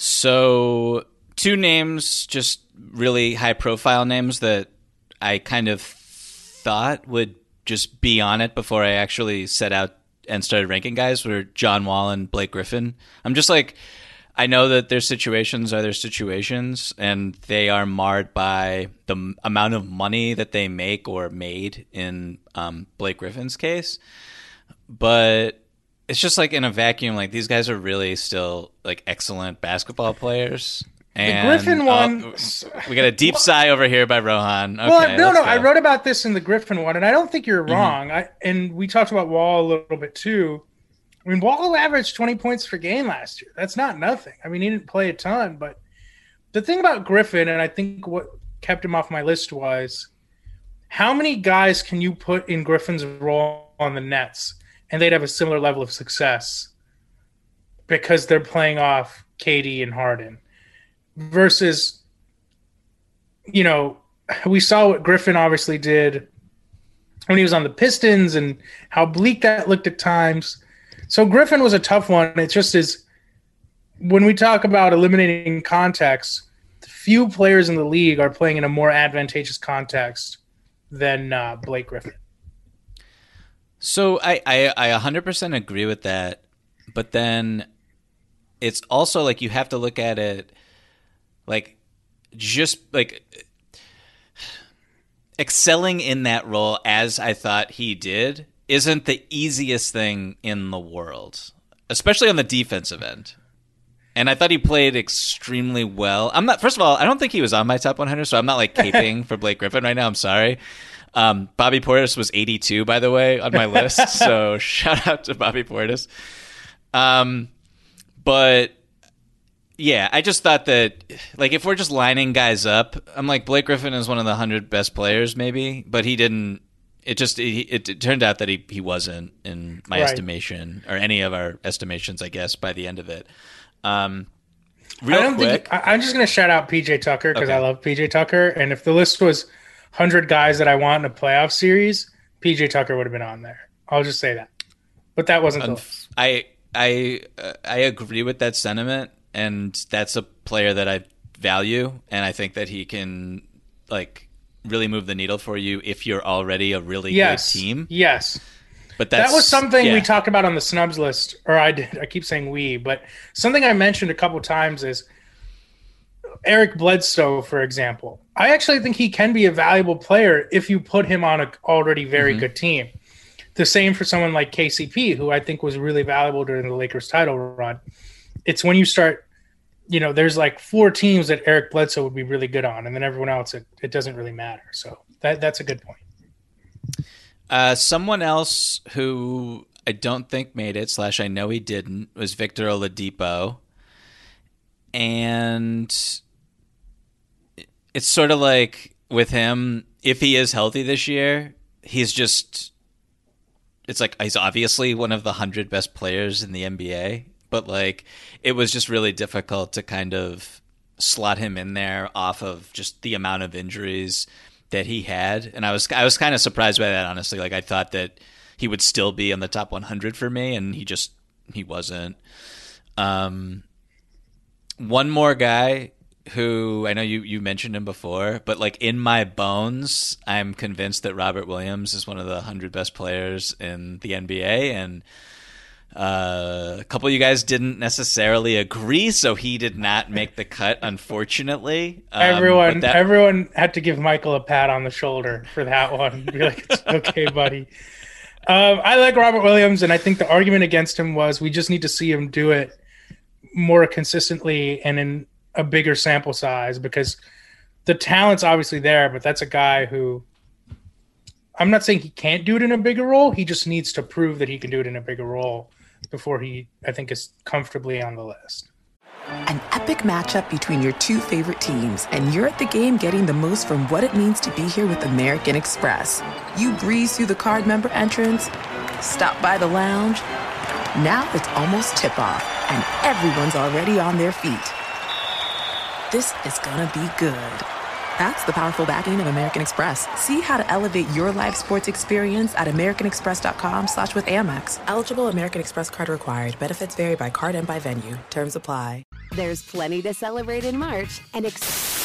So, two names, just really high profile names that I kind of thought would just be on it before I actually set out and started ranking guys were John Wall and Blake Griffin. I'm just like, I know that their situations are their situations, and they are marred by the amount of money that they make or made in um, Blake Griffin's case. But it's just like in a vacuum. Like these guys are really still like excellent basketball players. And,
the Griffin one,
uh, we got a deep sigh over here by Rohan. Okay,
well, no, no, go. I wrote about this in the Griffin one, and I don't think you're mm-hmm. wrong. Mm-hmm. I and we talked about Wall a little bit too. I mean, Wall averaged 20 points per game last year. That's not nothing. I mean, he didn't play a ton, but the thing about Griffin, and I think what kept him off my list was how many guys can you put in Griffin's role on the Nets and they'd have a similar level of success because they're playing off KD and Harden versus you know we saw what Griffin obviously did when he was on the Pistons and how bleak that looked at times. So Griffin was a tough one. It just is when we talk about eliminating context, few players in the league are playing in a more advantageous context than uh, Blake Griffin.
So I, I I 100% agree with that, but then it's also like you have to look at it like just like excelling in that role as I thought he did isn't the easiest thing in the world, especially on the defensive end. And I thought he played extremely well. I'm not. First of all, I don't think he was on my top 100, so I'm not like caping for Blake Griffin right now. I'm sorry. Um, Bobby Portis was 82, by the way, on my list. so shout out to Bobby Portis. Um, but yeah, I just thought that, like, if we're just lining guys up, I'm like, Blake Griffin is one of the 100 best players, maybe, but he didn't it just it, it, turned out that he, he wasn't in my right. estimation or any of our estimations, I guess, by the end of it. Um, real
I don't
quick,
think I'm just going to shout out PJ Tucker because okay. I love PJ Tucker, and if the list was hundred guys that I want in a playoff series, PJ Tucker would have been on there. I'll just say that, but that wasn't. Unf-
I I uh, I agree with that sentiment, and that's a player that I value, and I think that he can like really move the needle for you if you're already a really
yes.
good team.
Yes.
But
that was something yeah. we talked about on the snubs list, or I did. I keep saying we, but something I mentioned a couple times is Eric Bledsoe, for example. I actually think he can be a valuable player if you put him on an already very mm-hmm. good team. The same for someone like KCP, who I think was really valuable during the Lakers title run. It's when you start you know, there's like four teams that Eric Bledsoe would be really good on, and then everyone else, it, it doesn't really matter. So that that's a good point.
Uh, someone else who I don't think made it, slash I know he didn't, was Victor Oladipo, and it's sort of like with him, if he is healthy this year, he's just. It's like he's obviously one of the hundred best players in the NBA, but like it was just really difficult to kind of slot him in there off of just the amount of injuries that he had and I was I was kind of surprised by that honestly like I thought that he would still be in the top 100 for me and he just he wasn't um one more guy who I know you you mentioned him before but like in my bones I'm convinced that Robert Williams is one of the 100 best players in the NBA and uh, a couple of you guys didn't necessarily agree, so he did not make the cut, unfortunately.
Um, everyone, that... everyone had to give Michael a pat on the shoulder for that one. Be like, "It's okay, buddy." Um, I like Robert Williams, and I think the argument against him was we just need to see him do it more consistently and in a bigger sample size because the talent's obviously there, but that's a guy who I'm not saying he can't do it in a bigger role. He just needs to prove that he can do it in a bigger role before he, I think, is comfortably on the list.
An epic matchup between your two favorite teams, and you're at the game getting the most from what it means to be here with American Express. You breeze through the card member entrance, stop by the lounge. Now it's almost tip off, and everyone's already on their feet. This is gonna be good. That's the powerful backing of American Express. See how to elevate your live sports experience at americanexpress.com slash with Amex. Eligible American Express card required. Benefits vary by card and by venue. Terms apply.
There's plenty to celebrate in March and... Ex-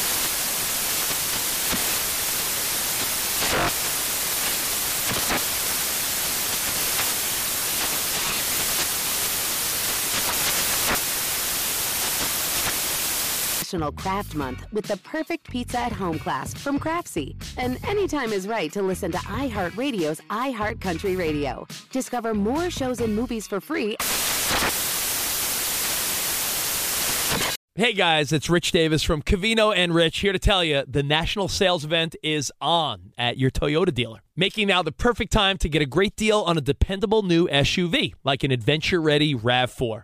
National Craft Month with the perfect pizza at home class from Craftsy. And anytime is right to listen to iHeartRadio's iHeartCountry Radio. Discover more shows and movies for free.
Hey guys, it's Rich Davis from Cavino and Rich here to tell you the national sales event is on at your Toyota dealer, making now the perfect time to get a great deal on a dependable new SUV like an adventure ready RAV4.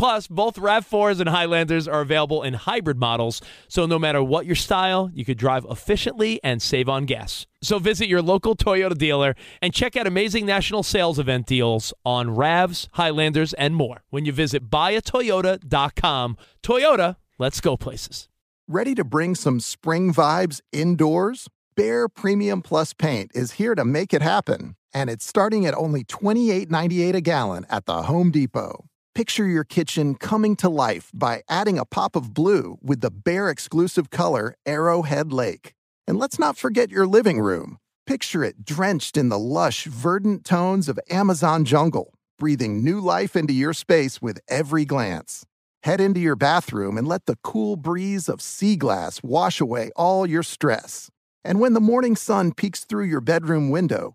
Plus, both RAV4s and Highlanders are available in hybrid models, so no matter what your style, you could drive efficiently and save on gas. So visit your local Toyota dealer and check out amazing national sales event deals on RAVs, Highlanders, and more when you visit buyatoyota.com. Toyota, let's go places.
Ready to bring some spring vibes indoors? Behr Premium Plus paint is here to make it happen, and it's starting at only $28.98 a gallon at the Home Depot. Picture your kitchen coming to life by adding a pop of blue with the Behr exclusive color Arrowhead Lake. And let's not forget your living room. Picture it drenched in the lush, verdant tones of Amazon jungle, breathing new life into your space with every glance. Head into your bathroom and let the cool breeze of sea glass wash away all your stress. And when the morning sun peeks through your bedroom window,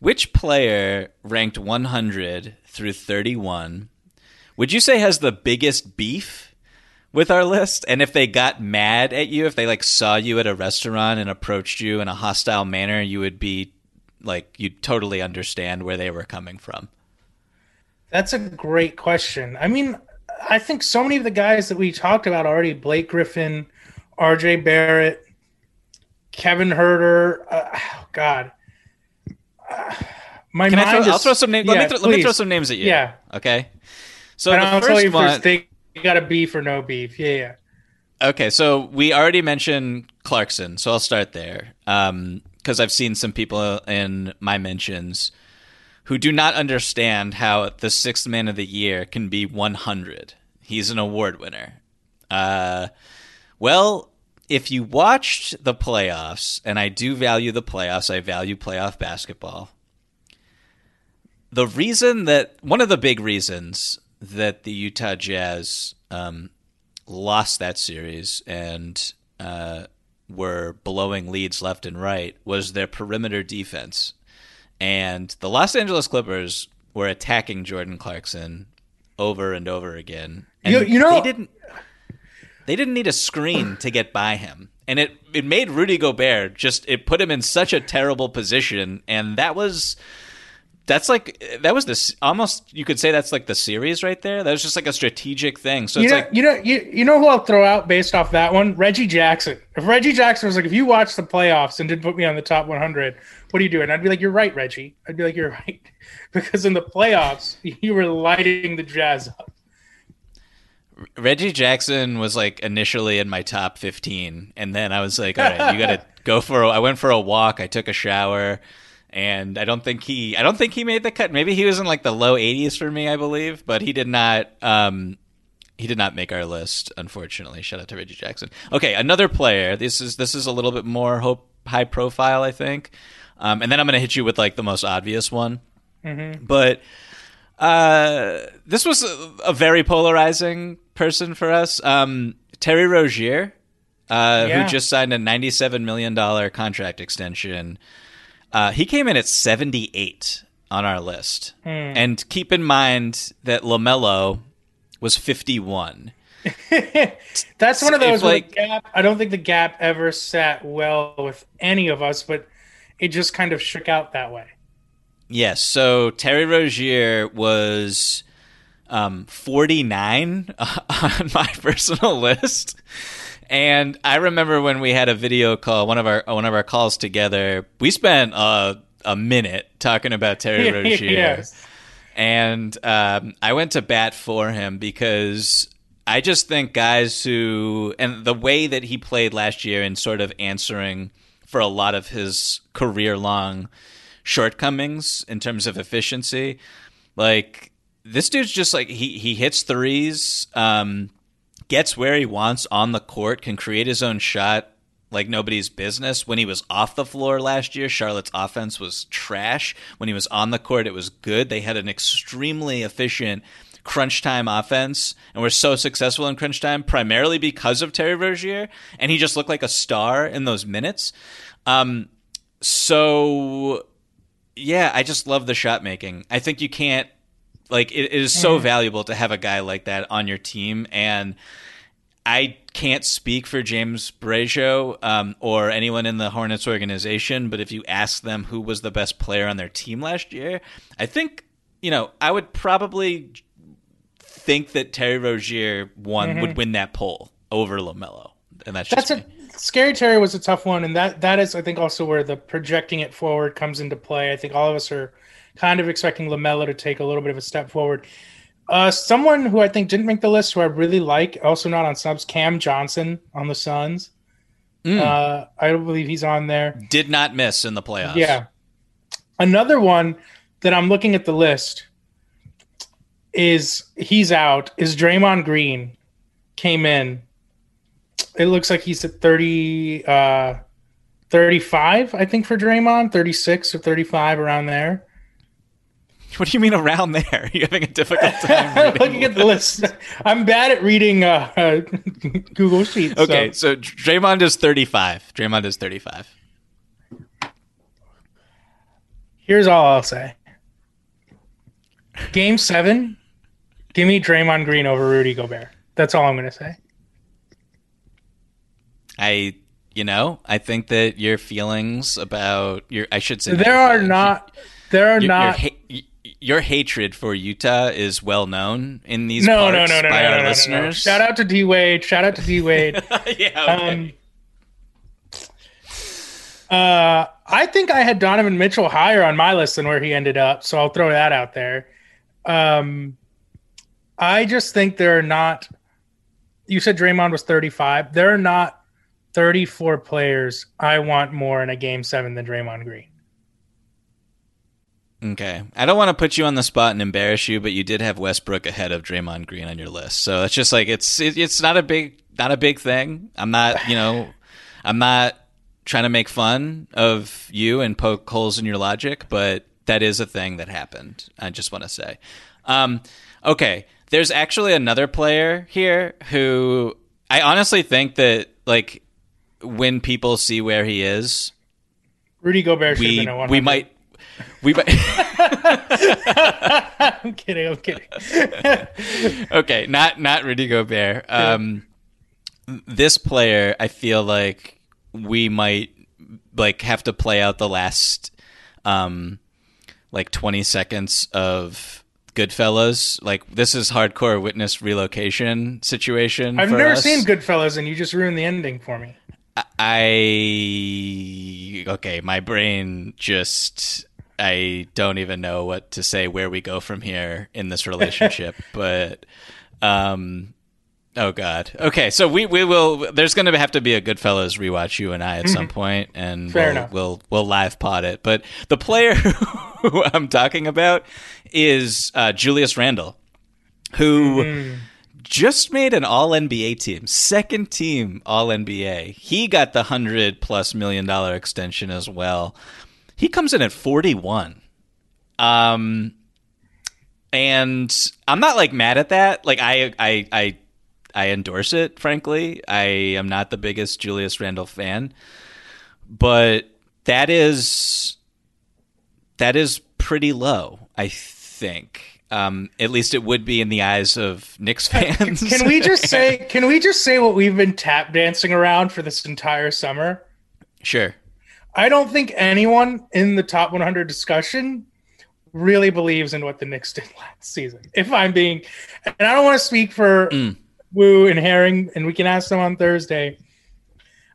which player ranked 100 through 31 would you say has the biggest beef with our list? And if they got mad at you, if they like saw you at a restaurant and approached you in a hostile manner, you would be like you'd totally understand where they were coming from.
That's a great question. I mean, I think so many of the guys that we talked about already Blake Griffin, RJ Barrett, Kevin Huerter, uh, oh God. Uh, my
Can
mind
I throw,
is,
I'll throw some names.
Yeah,
let, me throw, let me throw some names at you.
Yeah.
Okay. So
and
the
I'll
first
tell you
one,
first. They got a beef or no beef. Yeah, yeah.
Okay, so we already mentioned Clarkson, so I'll start there. Because I've seen some people in my mentions who do not understand how the sixth man of the year can be 100. He's an award winner. Uh, well, if you watched the playoffs, and I do value the playoffs, I value playoff basketball. The reason that one of the big reasons that the Utah Jazz um, lost that series and uh, were blowing leads left and right was their perimeter defense. And the Los Angeles Clippers were attacking Jordan Clarkson over and over again. And
You- you know-
they didn't they didn't need a screen to get by him. And it it made Rudy Gobert just it put him in such a terrible position and that was that's like that was this almost you could say that's like the series right there. That was just like a strategic thing. So
you
it's
know,
like
you know, you, you know who I'll throw out based off that one? Reggie Jackson. If Reggie Jackson was like, if you watch the playoffs and didn't put me on the top 100, what are you doing? I'd be like, you're right, Reggie. I'd be like, you're right, because in the playoffs you were lighting the Jazz up.
Reggie Jackson was like initially in my top 15 and then I was like all right you got to go for a, I went for a walk I took a shower and I don't think he I don't think he made the cut. Maybe he was in like the low 80s for me I believe but he did not um he did not make our list unfortunately. Shout out to Reggie Jackson. Okay another player. This is this is a little bit more hope high profile I think. Um, and then I'm going to hit you with like the most obvious one. But uh, this was a, a very polarizing person for us. Um, Terry Rozier, uh,
Yeah.
who just signed a $97 million contract extension. Uh, he came in at 78 on our list. And keep in mind that LaMelo was 51.
That's one of those
like-
gap. I don't think the gap ever sat well with any of us, but it just kind of shook out that way.
Yes. So Terry Rozier was um, 49 on my personal list. And I remember when we had a video call, one of our one of our calls together, we spent a, a minute talking about Terry Rozier.
Yes.
And um, I went to bat for him because I just think guys who, and the way that he played last year and sort of answering for a lot of his career long shortcomings in terms of efficiency, like this dude's just like, he, he hits threes, um, gets where he wants on the court, can create his own shot like nobody's business. When he was off the floor last year, Charlotte's offense was trash. When he was on the court, it was good. They had an extremely efficient crunch time offense and were so successful in crunch time primarily because of Terry Rozier. And he just looked like a star in those minutes. Um, so yeah, I just love the shot making. I think you can't like it, it is so valuable to have a guy like that on your team and I can't speak for James Borrego um, or anyone in the Hornets organization, but if you ask them who was the best player on their team last year, I think you know I would probably think that Terry Rozier one would win that poll over Lamelo, and that's just
That's
me.
Scary Terry was a tough one, and that that is I think also where the projecting it forward comes into play. I think all of us are kind of expecting Lamelo to take a little bit of a step forward. Uh, someone who I think didn't make the list, who I really like, also not on subs, Cam Johnson on the Suns. Uh, I don't believe he's on there.
did not miss in the playoffs.
Yeah. Another one that I'm looking at the list is he's out. Is Draymond Green came in. It looks like he's at 30 uh 35, I think, for Draymond, 36 or 35 around there.
What do you mean around there? You're having a difficult time
looking at the list. I'm bad at reading uh, uh, Google Sheets.
Okay, so. so Draymond is 35. Draymond is 35.
Here's all I'll say. Game seven, give me Draymond Green over Rudy Gobert. That's all I'm going to say.
I, you know, I think that your feelings about your, I should say,
there are not, there are
your,
not.
Your, your, hatred for Utah is well known in these no, parts no, no, no, by no, our no, listeners. No,
Shout out to D Wade. Shout out to D Wade.
yeah. Okay. Um,
uh, I think I had Donovan Mitchell higher on my list than where he ended up, so I'll throw that out there. Um, I just think there are not. You said Draymond was 35. There are not 34 players I want more in a game seven than Draymond Green.
Okay. I don't want to put you on the spot and embarrass you, but you did have Westbrook ahead of Draymond Green on your list. So it's just like it's it, it's not a big not a big thing. I'm not, you know, I'm not trying to make fun of you and poke holes in your logic, but that is a thing that happened. I just want to say. Um, okay, there's actually another player here who I honestly think that like when people see where he is,
Rudy Gobert
we we might we might.
I'm kidding. I'm kidding.
okay, not not Rudy Gobert. Um, this player, I feel like we might like have to play out the last um like 20 seconds of Goodfellas. Like this is hardcore witness relocation situation.
I've never
us.
seen Goodfellas, and you just ruined the ending for me.
I okay, my brain just I don't even know what to say where we go from here in this relationship, but um Oh God. Okay, so we, we will. There's going to have to be a Goodfellas rewatch you and I at mm-hmm. some point, and Fair we'll, enough. we'll we'll live pod it. But the player who I'm talking about is uh, Julius Randle who mm-hmm. Just made an All NBA team, second team All NBA. He got the hundred plus million dollar extension as well. He comes in at 41. Um, and I'm not like mad at that. Like I I I I endorse it. Frankly, I am not the biggest Julius Randle fan, but that is that is pretty low. I think. Um, at least it would be in the eyes of Knicks fans.
can we just say? Can we just say what we've been tap dancing around for this entire summer?
Sure.
I don't think anyone in the top 100 discussion really believes in what the Knicks did last season. If I'm being, and I don't want to speak for mm. Woo and Herring, and we can ask them on Thursday.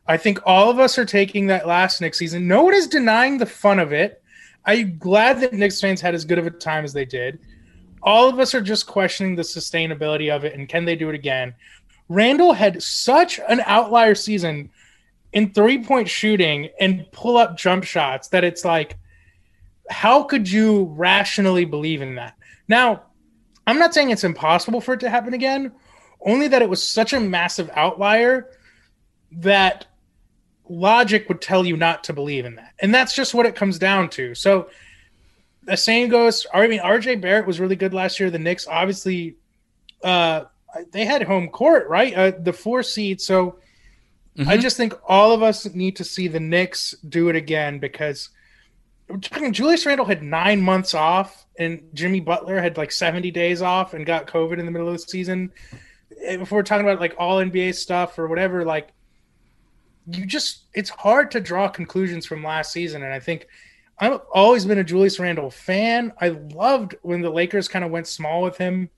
I think all of us are taking that last Knicks season. No one is denying the fun of it. I'm glad that Knicks fans had as good of a time as they did. All of us are just questioning the sustainability of it and can they do it again. Randle had such an outlier season in three point shooting and pull up jump shots that it's like, how could you rationally believe in that? Now, I'm not saying it's impossible for it to happen again only that it was such a massive outlier that logic would tell you not to believe in that. And that's just what it comes down to. So the same goes, I mean, RJ Barrett was really good last year. The Knicks obviously uh they had home court, right? Uh, the four seed. So mm-hmm. I just think all of us need to see the Knicks do it again because Julius Randle had nine months off and Jimmy Butler had like 70 days off and got COVID in the middle of the season if we're talking about like all NBA stuff or whatever, like you just it's hard to draw conclusions from last season. And I think I've always been a Julius Randle fan. I loved when the Lakers kind of went small with him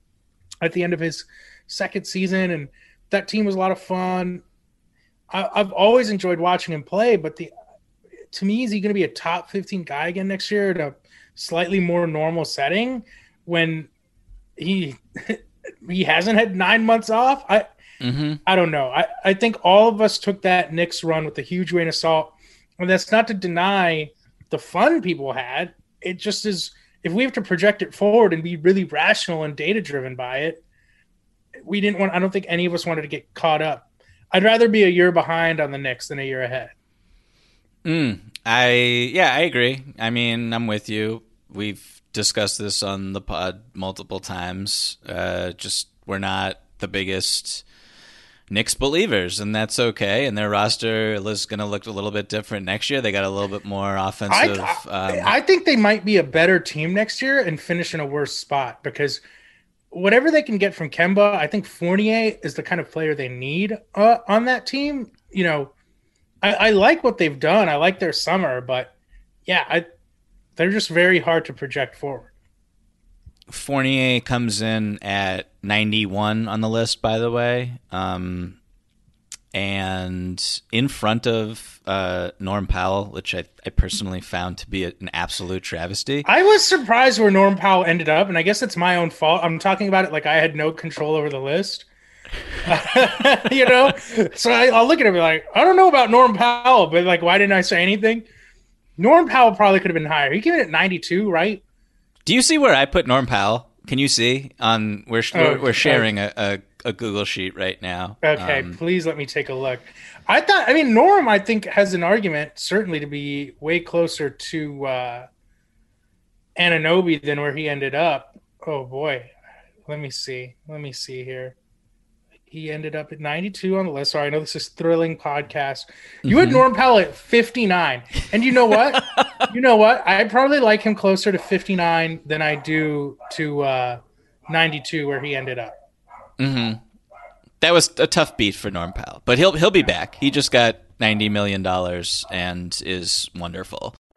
at the end of his second season, and that team was a lot of fun. I, have always enjoyed watching him play, but the to me, is he going to be a top 15 guy again next year at a slightly more normal setting when he he hasn't had nine months off. I mm-hmm. I don't know. I, I think all of us took that Knicks run with a huge grain of salt. And that's not to deny the fun people had. It just is if we have to project it forward and be really rational and data driven by it, we didn't want. I don't think any of us wanted to get caught up. I'd rather be a year behind on the Knicks than a year ahead.
Mm, I yeah, I agree. I mean, I'm with you. We've discussed this on the pod multiple times. Uh, just we're not the biggest Knicks believers, and that's okay. And their roster is going to look a little bit different next year. They got a little bit more offensive.
I, um, I think they might be a better team next year and finish in a worse spot because whatever they can get from Kemba, I think Fournier is the kind of player they need uh, on that team. You know, I, I, like what they've done. I like their summer, but yeah, I, they're just very hard to project forward.
Fournier comes in at 91 on the list, by the way, um, and in front of uh, Norm Powell, which I, I, personally found to be an absolute travesty.
I was surprised where Norm Powell ended up, and I guess it's my own fault. I'm talking about it like I had no control over the list. you know, so I, will look at be like, I don't know about Norm Powell, but like, why didn't I say anything? Norm Powell probably could have been higher. He came in at 92, right?
Do you see where I put Norm Powell? Can you see on we're we're, we're sharing a, a, a, Google sheet right now?
Okay, um, please let me take a look. I thought I mean Norm I think has an argument certainly to be way closer to uh Anunoby than where he ended up. Oh boy. Let me see. Let me see here. He ended up at 92 on the list. Sorry, I know this is thrilling podcast. You mm-hmm. had Norm Powell at 59. And you know what? you know what? I probably like him closer to 59 than I do to uh, 92 where he ended up.
Mm-hmm. That was a tough beat for Norm Powell, but he'll he'll be back. He just got 90 million dollars and is wonderful.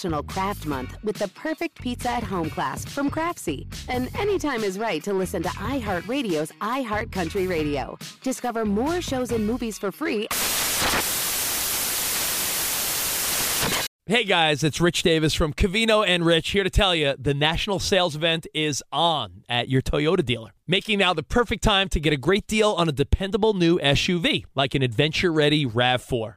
National Craft Month with the perfect pizza at home class from Craftsy. And anytime is right to listen to iHeartRadio's iHeartCountry Radio. Discover more shows and movies for free.
Hey guys, it's Rich Davis from Covino and Rich here to tell you the national sales event is on at your Toyota dealer, making now the perfect time to get a great deal on a dependable new SUV like an adventure ready RAV4.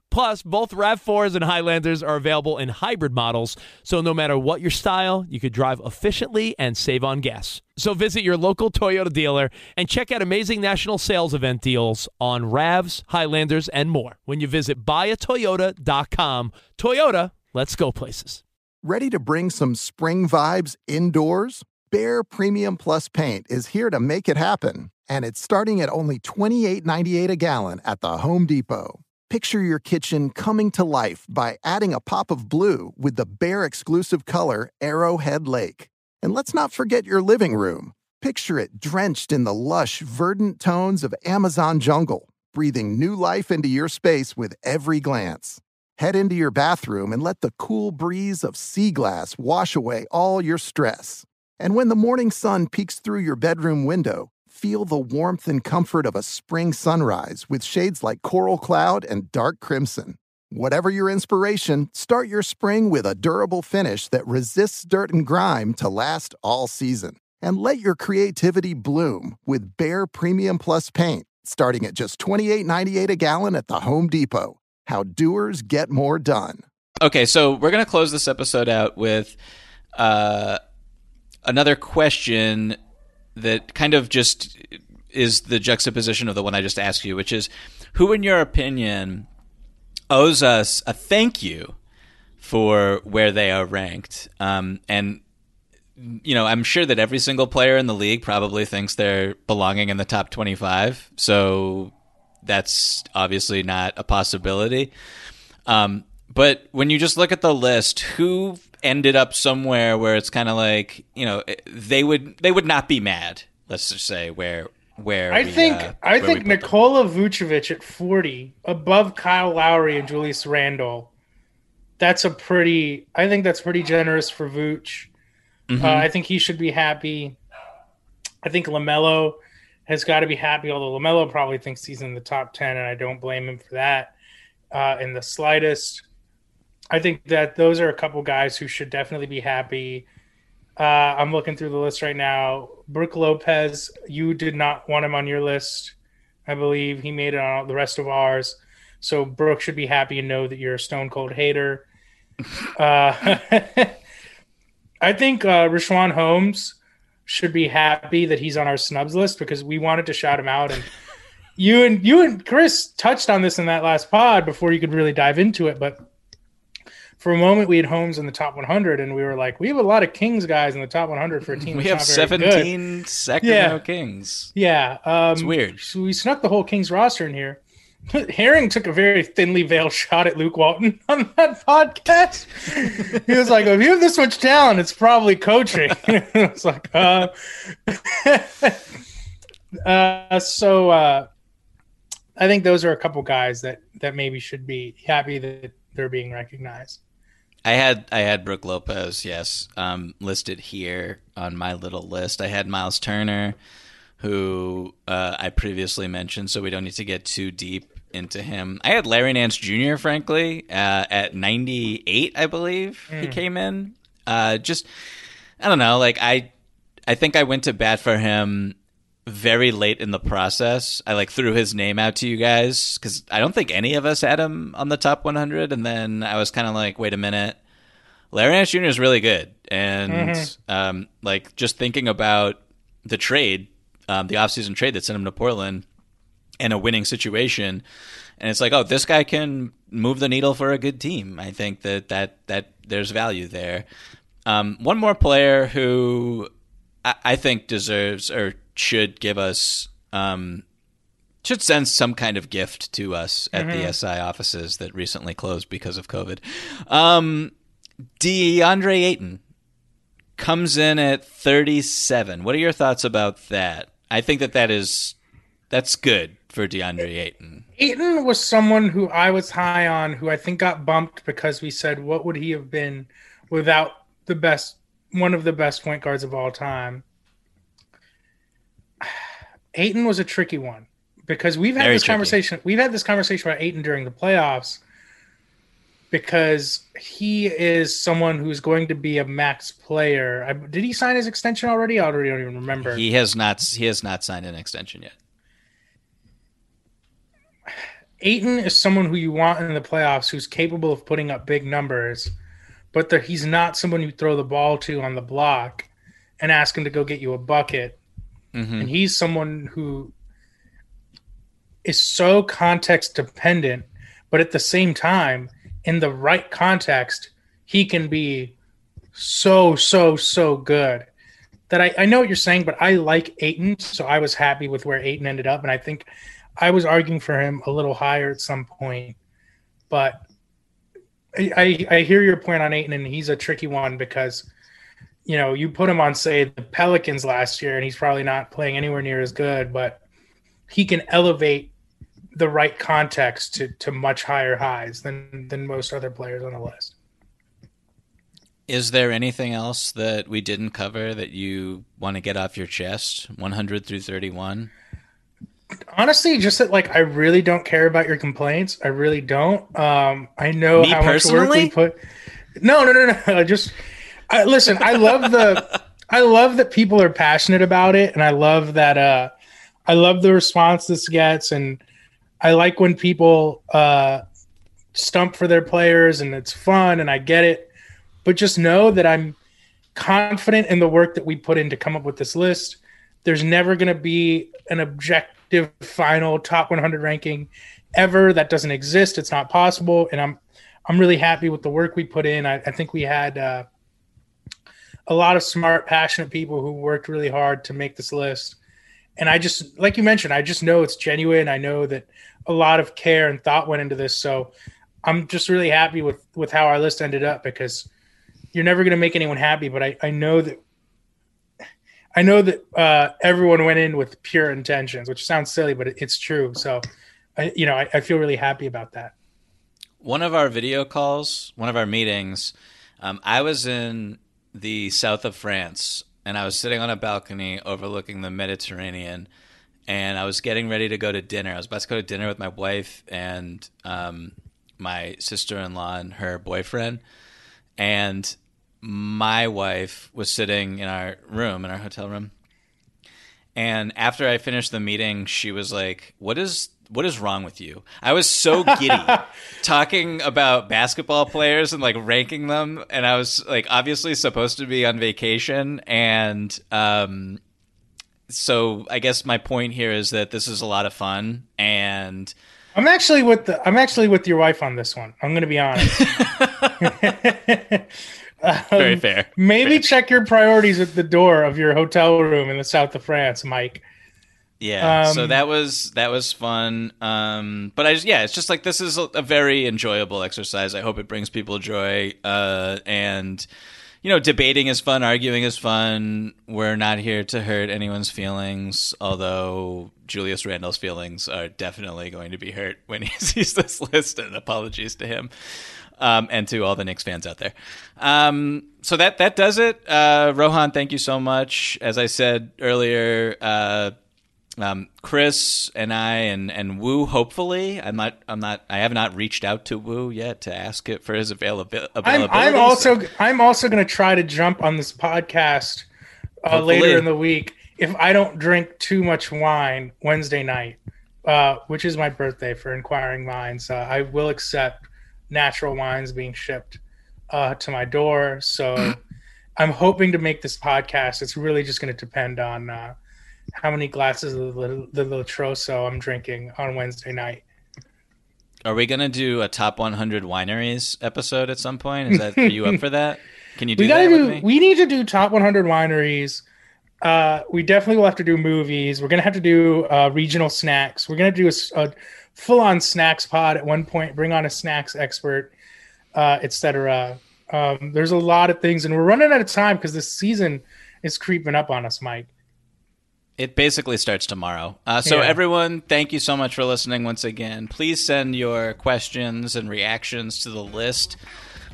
Plus, both RAV4s and Highlanders are available in hybrid models, so no matter what your style, you could drive efficiently and save on gas. So visit your local Toyota dealer and check out amazing national sales event deals on RAVs, Highlanders, and more when you visit buyatoyota.com. Toyota, let's go places.
Ready to bring some spring vibes indoors? Behr Premium Plus paint is here to make it happen, and it's starting at only $28.98 a gallon at the Home Depot. Picture your kitchen coming to life by adding a pop of blue with the Behr exclusive color Arrowhead Lake. And let's not forget your living room. Picture it drenched in the lush, verdant tones of Amazon jungle, breathing new life into your space with every glance. Head into your bathroom and let the cool breeze of sea glass wash away all your stress. And when the morning sun peeks through your bedroom window, feel the warmth and comfort of a spring sunrise with shades like coral cloud and dark crimson. Whatever your inspiration, start your spring with a durable finish that resists dirt and grime to last all season. And let your creativity bloom with Behr Premium Plus paint, starting at just $28.98 a gallon at the Home Depot. How doers get more done.
Okay, so we're going to close this episode out with uh, another question that kind of just is the juxtaposition of the one I just asked you, which is who, in your opinion, owes us a thank you for where they are ranked. Um, and you know, I'm sure that every single player in the league probably thinks they're belonging in the top 25. So that's obviously not a possibility. Um, but when you just look at the list, who ended up somewhere where it's kind of like you know they would they would not be mad. Let's just say where where
I
we,
think
uh,
I think
put them.
Nikola Vucevic at 40 above Kyle Lowry and Julius Randle. That's a pretty. I think that's pretty generous for Vooch.
Mhm.
Uh, I think he should be happy. I think LaMelo has got to be happy. Although LaMelo probably thinks he's in the top 10, and I don't blame him for that uh, in the slightest. I think that those are a couple guys who should definitely be happy. Uh, I'm looking through the list right now. Brooke Lopez, you did not want him on your list. I believe he made it on the rest of ours. So Brooke should be happy and know that you're a stone cold hater. Uh, I think uh, Richaun Holmes should be happy that he's on our snubs list because we wanted to shout him out and you and you and Chris touched on this in that last pod before you could really dive into it, but for a moment we had Holmes in the top 100 and we were like, we have a lot of Kings guys in the top 100 for a team.
we
that's
have
not very good.
17 Sacramento
Yeah.
Kings.
Yeah, um,
It's weird.
So we snuck the whole Kings roster in here. Herring took a very thinly veiled shot at Luke Walton on that podcast. he was like, "If you have this much talent, it's probably coaching." it's like, uh, uh, so uh, I think those are a couple guys that that maybe should be happy that they're being recognized.
I had I had Brooke Lopez, yes, um, listed here on my little list. I had Miles Turner, who uh, I previously mentioned, so we don't need to get too deep into him. I had Larry Nance Jr. Frankly uh, at 98, I believe he
Mm.
came in. Uh, just I don't know, like I I think I went to bat for him very late in the process. I like threw his name out to you guys because I don't think any of us had him on the top 100, and then I was kind of like, wait a minute, Larry Nance Jr. is really good, and
Mhm.
um, like just thinking about the trade, um, the offseason trade that sent him to Portland, and a winning situation, and it's like, oh, this guy can move the needle for a good team. I think that that that there's value there. Um, one more player who I, I think deserves or should give us um, should send some kind of gift to us at the
Mhm.
SI offices that recently closed because of COVID. Um, DeAndre Ayton comes in at 37. What are your thoughts about that? I think that that is that's good for DeAndre Ayton.
Aiton was someone who I was high on, who I think got bumped because we said, what would he have been without the best, one of the best point guards of all time? Ayton was a tricky one because we've had
Very
this
tricky.
conversation. We've had this conversation about Ayton during the playoffs because he is someone who's going to be a max player. I, did he sign his extension already? I already don't even remember.
He has not he has not signed an extension yet.
Ayton is someone who you want in the playoffs who's capable of putting up big numbers, but the, he's not someone you throw the ball to on the block and ask him to go get you a bucket.
Mhm.
And he's someone who is so context dependent, but at the same time, in the right context, he can be so, so, so good. That I, I know what you're saying, but I like Ayton, so I was happy with where Ayton ended up, and I think I was arguing for him a little higher at some point, but I, I, I hear your point on Ayton, and he's a tricky one because you know you put him on say the Pelicans last year, and he's probably not playing anywhere near as good, but he can elevate the right context to to much higher highs than than most other players on the list.
Is there anything else that we didn't cover that you want to get off your chest? 100 through 31.
Honestly, just that like I really don't care about your complaints. I really don't. Um, I know
Me
how much work
personally?
we put. No, no, no, no. I just I, listen. I love the. I love that people are passionate about it, and I love that. Uh, I love the response this gets, and I like when people uh, stump for their players, and it's fun, and I get it. But just know that I'm confident in the work that we put in to come up with this list. there's never going to be an objective final top 100 ranking ever. That doesn't exist. It's not possible. And I'm I'm really happy with the work we put in. I, I think we had uh, a lot of smart, passionate people who worked really hard to make this list. And I just, like you mentioned, I just know it's genuine. I know that a lot of care and thought went into this. So I'm just really happy with with how our list ended up because you're never going to make anyone happy. But I I know that I know that uh, everyone went in with pure intentions, which sounds silly, but it's true. So, I, you know, I, I, feel really happy about that.
One of our video calls, one of our meetings, um, I was in the south of France and I was sitting on a balcony overlooking the Mediterranean and I was getting ready to go to dinner. I was about to go to dinner with my wife and um, my sister in law and her boyfriend. And my wife was sitting in our room, in our hotel room. And after I finished the meeting, she was like, "What is what is wrong with you?" I was so giddy talking about basketball players and like ranking them, and I was like obviously supposed to be on vacation, and um, so I guess my point here is that this is a lot of fun, and
I'm actually with the I'm actually with your wife on this one. I'm going to be honest.
Um, Very fair.
Maybe fair. check your priorities at the door of your hotel room in the south of France, Mike.
Yeah, um, so that was that was fun. Um, but I just yeah, it's just like this is a, a, very enjoyable exercise. I hope it brings people joy. Uh, and you know, debating is fun, arguing is fun. We're not here to hurt anyone's feelings, although Julius Randle's feelings are definitely going to be hurt when he sees this list. And apologies to him um, and to all the Knicks fans out there. Um, so that that does it. Uh, Rohan, thank you so much. As I said earlier, uh, um, Chris and I and and Woo. Hopefully, I'm not. I'm not. I have not reached out to Woo yet to ask it for his availabi- availability.
I'm, I'm also. So. I'm also going to try to jump on this podcast uh, later in the week if I don't drink too much wine Wednesday night, uh, which is my birthday for inquiring minds. Uh, I will accept natural wines being shipped uh, to my door. So I'm hoping to make this podcast. It's really just going to depend on uh, how many glasses of the, the Latroso I'm drinking on Wednesday night.
Are we going to do a top 100 wineries episode at some point? Is that are you up for that? Can you do we that
do, We need to do top 100 wineries. Uh, we definitely will have to do movies. We're gonna have to do uh, regional snacks. We're gonna do a, a full on snacks pod at one point, bring on a snacks expert, uh, etc. Um, there's a lot of things, and we're running out of time because this season is creeping up on us, Mike.
It basically starts tomorrow. Uh, so, yeah. everyone, thank you so much for listening once again. Please send your questions and reactions to the list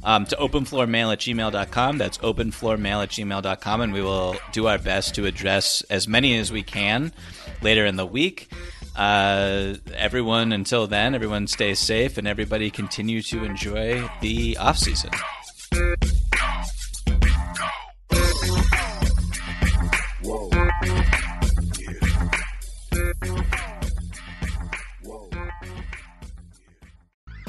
um, to openfloormail at gmail.com. That's openfloormail at gmail.com, and we will do our best to address as many as we can later in the week. Uh, everyone, until then, everyone stay safe and everybody continue to enjoy the off season.